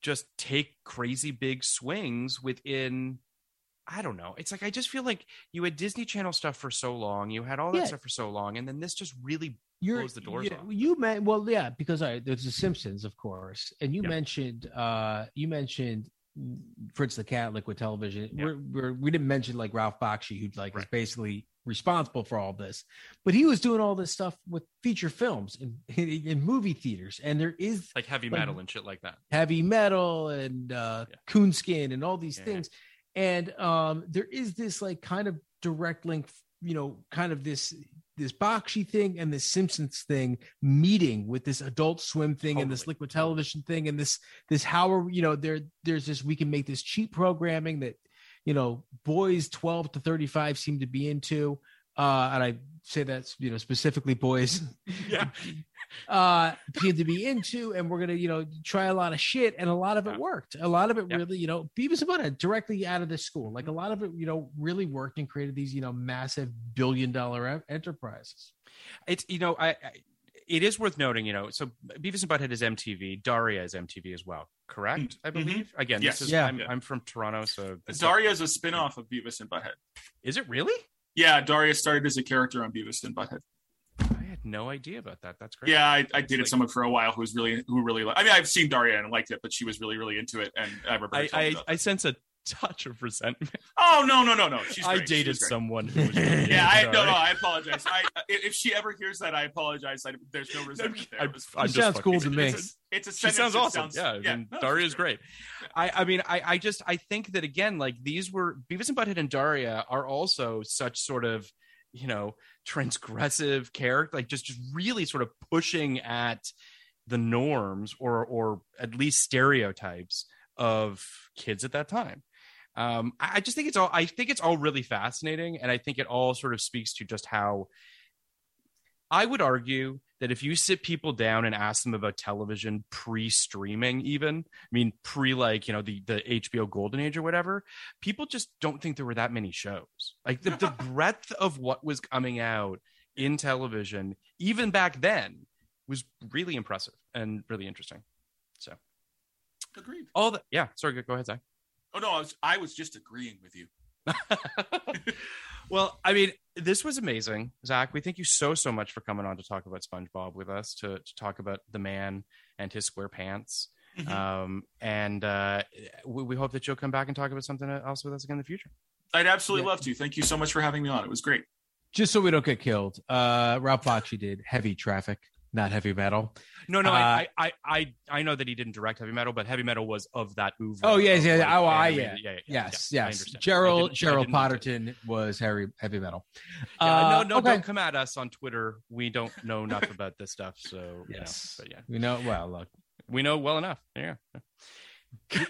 just take crazy big swings within I don't know. It's like I just feel like you had Disney Channel stuff for so long, you had all that Yeah. stuff for so long, and then this just really you're blows the doors yeah, off. You meant well, yeah, because I, there's the Simpsons, of course, and you mentioned uh, you mentioned Fritz the Cat, Liquid Television. We're, we're, we didn't mention like Ralph Bakshi, who like is basically responsible for all this, but he was doing all this stuff with feature films in, in, in movie theaters, and there is like heavy Like- metal and shit like that. heavy metal and uh Yeah. coonskin and all these Yeah. things and um there is this like kind of direct link you know kind of this this Bakshi thing and this Simpsons thing meeting with this adult swim thing and this liquid television thing and this this how are you know there there's this we can make this cheap programming that you know boys 12 to 35 seem to be into. Uh and I say that's you know specifically boys. Yeah. Uh seem to be into and we're gonna you know try a lot of shit and a lot of it Yeah. worked a lot of it Yeah. really you know beavis and butthead directly out of the school like a lot of it you know really worked and created these you know massive billion dollar enterprises It's you know, I, I it is worth noting, you know, so Beavis and Butthead is MTV, Daria is MTV as well, correct? I Mhm. believe. Again, Yes. this is Yeah. I'm, I'm from Toronto, so Daria is a spin-off of Beavis and Butthead. is it really? Yeah, Daria started as a character on Beavis and Butthead. I had no idea about that. That's great. Yeah, I, I It's dated like- someone for a while who was really who really. li- I mean, I've seen Daria and liked it, but she was really really into it, and I remember. her I, I, I sense a touch of resentment. oh no no no no! She's I great. She dated was great. someone who was really Yeah, I into no, no, I apologize. I if she ever hears that, I apologize. I, there's no resentment there. I'm- It was- I'm She just sounds fucking cool to me. It's a, it's a she sentence sounds awesome. sounds- yeah, and no, Daria she's is great. I, I mean, I, I just I think that again, like these were Beavis and Butthead and Daria are also such sort of you know transgressive character, like just just really sort of pushing at the norms or or at least stereotypes of kids at that time. Um, I, I just think it's all I think it's all really fascinating, and I think it all sort of speaks to just how I would argue that if you sit people down and ask them about television pre-streaming, even I mean pre like you know the the HBO Golden Age or whatever, people just don't think there were that many shows. Like the, the breadth of what was coming out in television, even back then, was really impressive and really interesting. So Agreed. all the yeah, sorry, go go ahead, Zach. Oh no, I was I was just agreeing with you. well, I mean, this was amazing, Zach. We thank you so so much for coming on to talk about SpongeBob with us, to to talk about the man and his square pants. Mhm. Um, and uh, we, we hope that you'll come back and talk about something else with us again in the future. I'd absolutely Yeah. love to. Thank you so much for having me on. It was great. just so we don't get killed uh ralph bakshi did heavy traffic not heavy metal No, no, Uh, I, I, I, I know that he didn't direct heavy metal, but heavy metal was of that oeuvre. Oh, of, yeah, like, oh, I- yeah. yeah, yeah, yes yeah, yes gerald gerald didn't mean to. potterton was heavy heavy metal Yeah, Uh, no, no, okay. don't come at us on Twitter. We don't know enough about this stuff, so Yes. you know, but yeah, you know well look we know well enough. Yeah,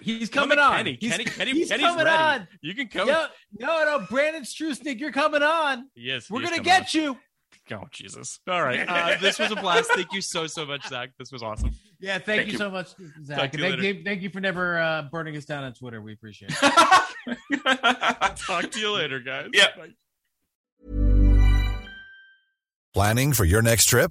he's coming on Kenny. he's, Kenny, Kenny, he's Kenny's coming ready. on You can come. no, no no brandon strusnick you're coming on Yes, we're gonna get you on. Oh Jesus! All right, uh, this was a blast. Thank you so so much, Zach. This was awesome. yeah thank, Thank you, you. so much zach to and you thank later. you, thank you for never uh burning us down on twitter we appreciate it Talk to you later, guys. Yeah. Bye. Planning for your next trip?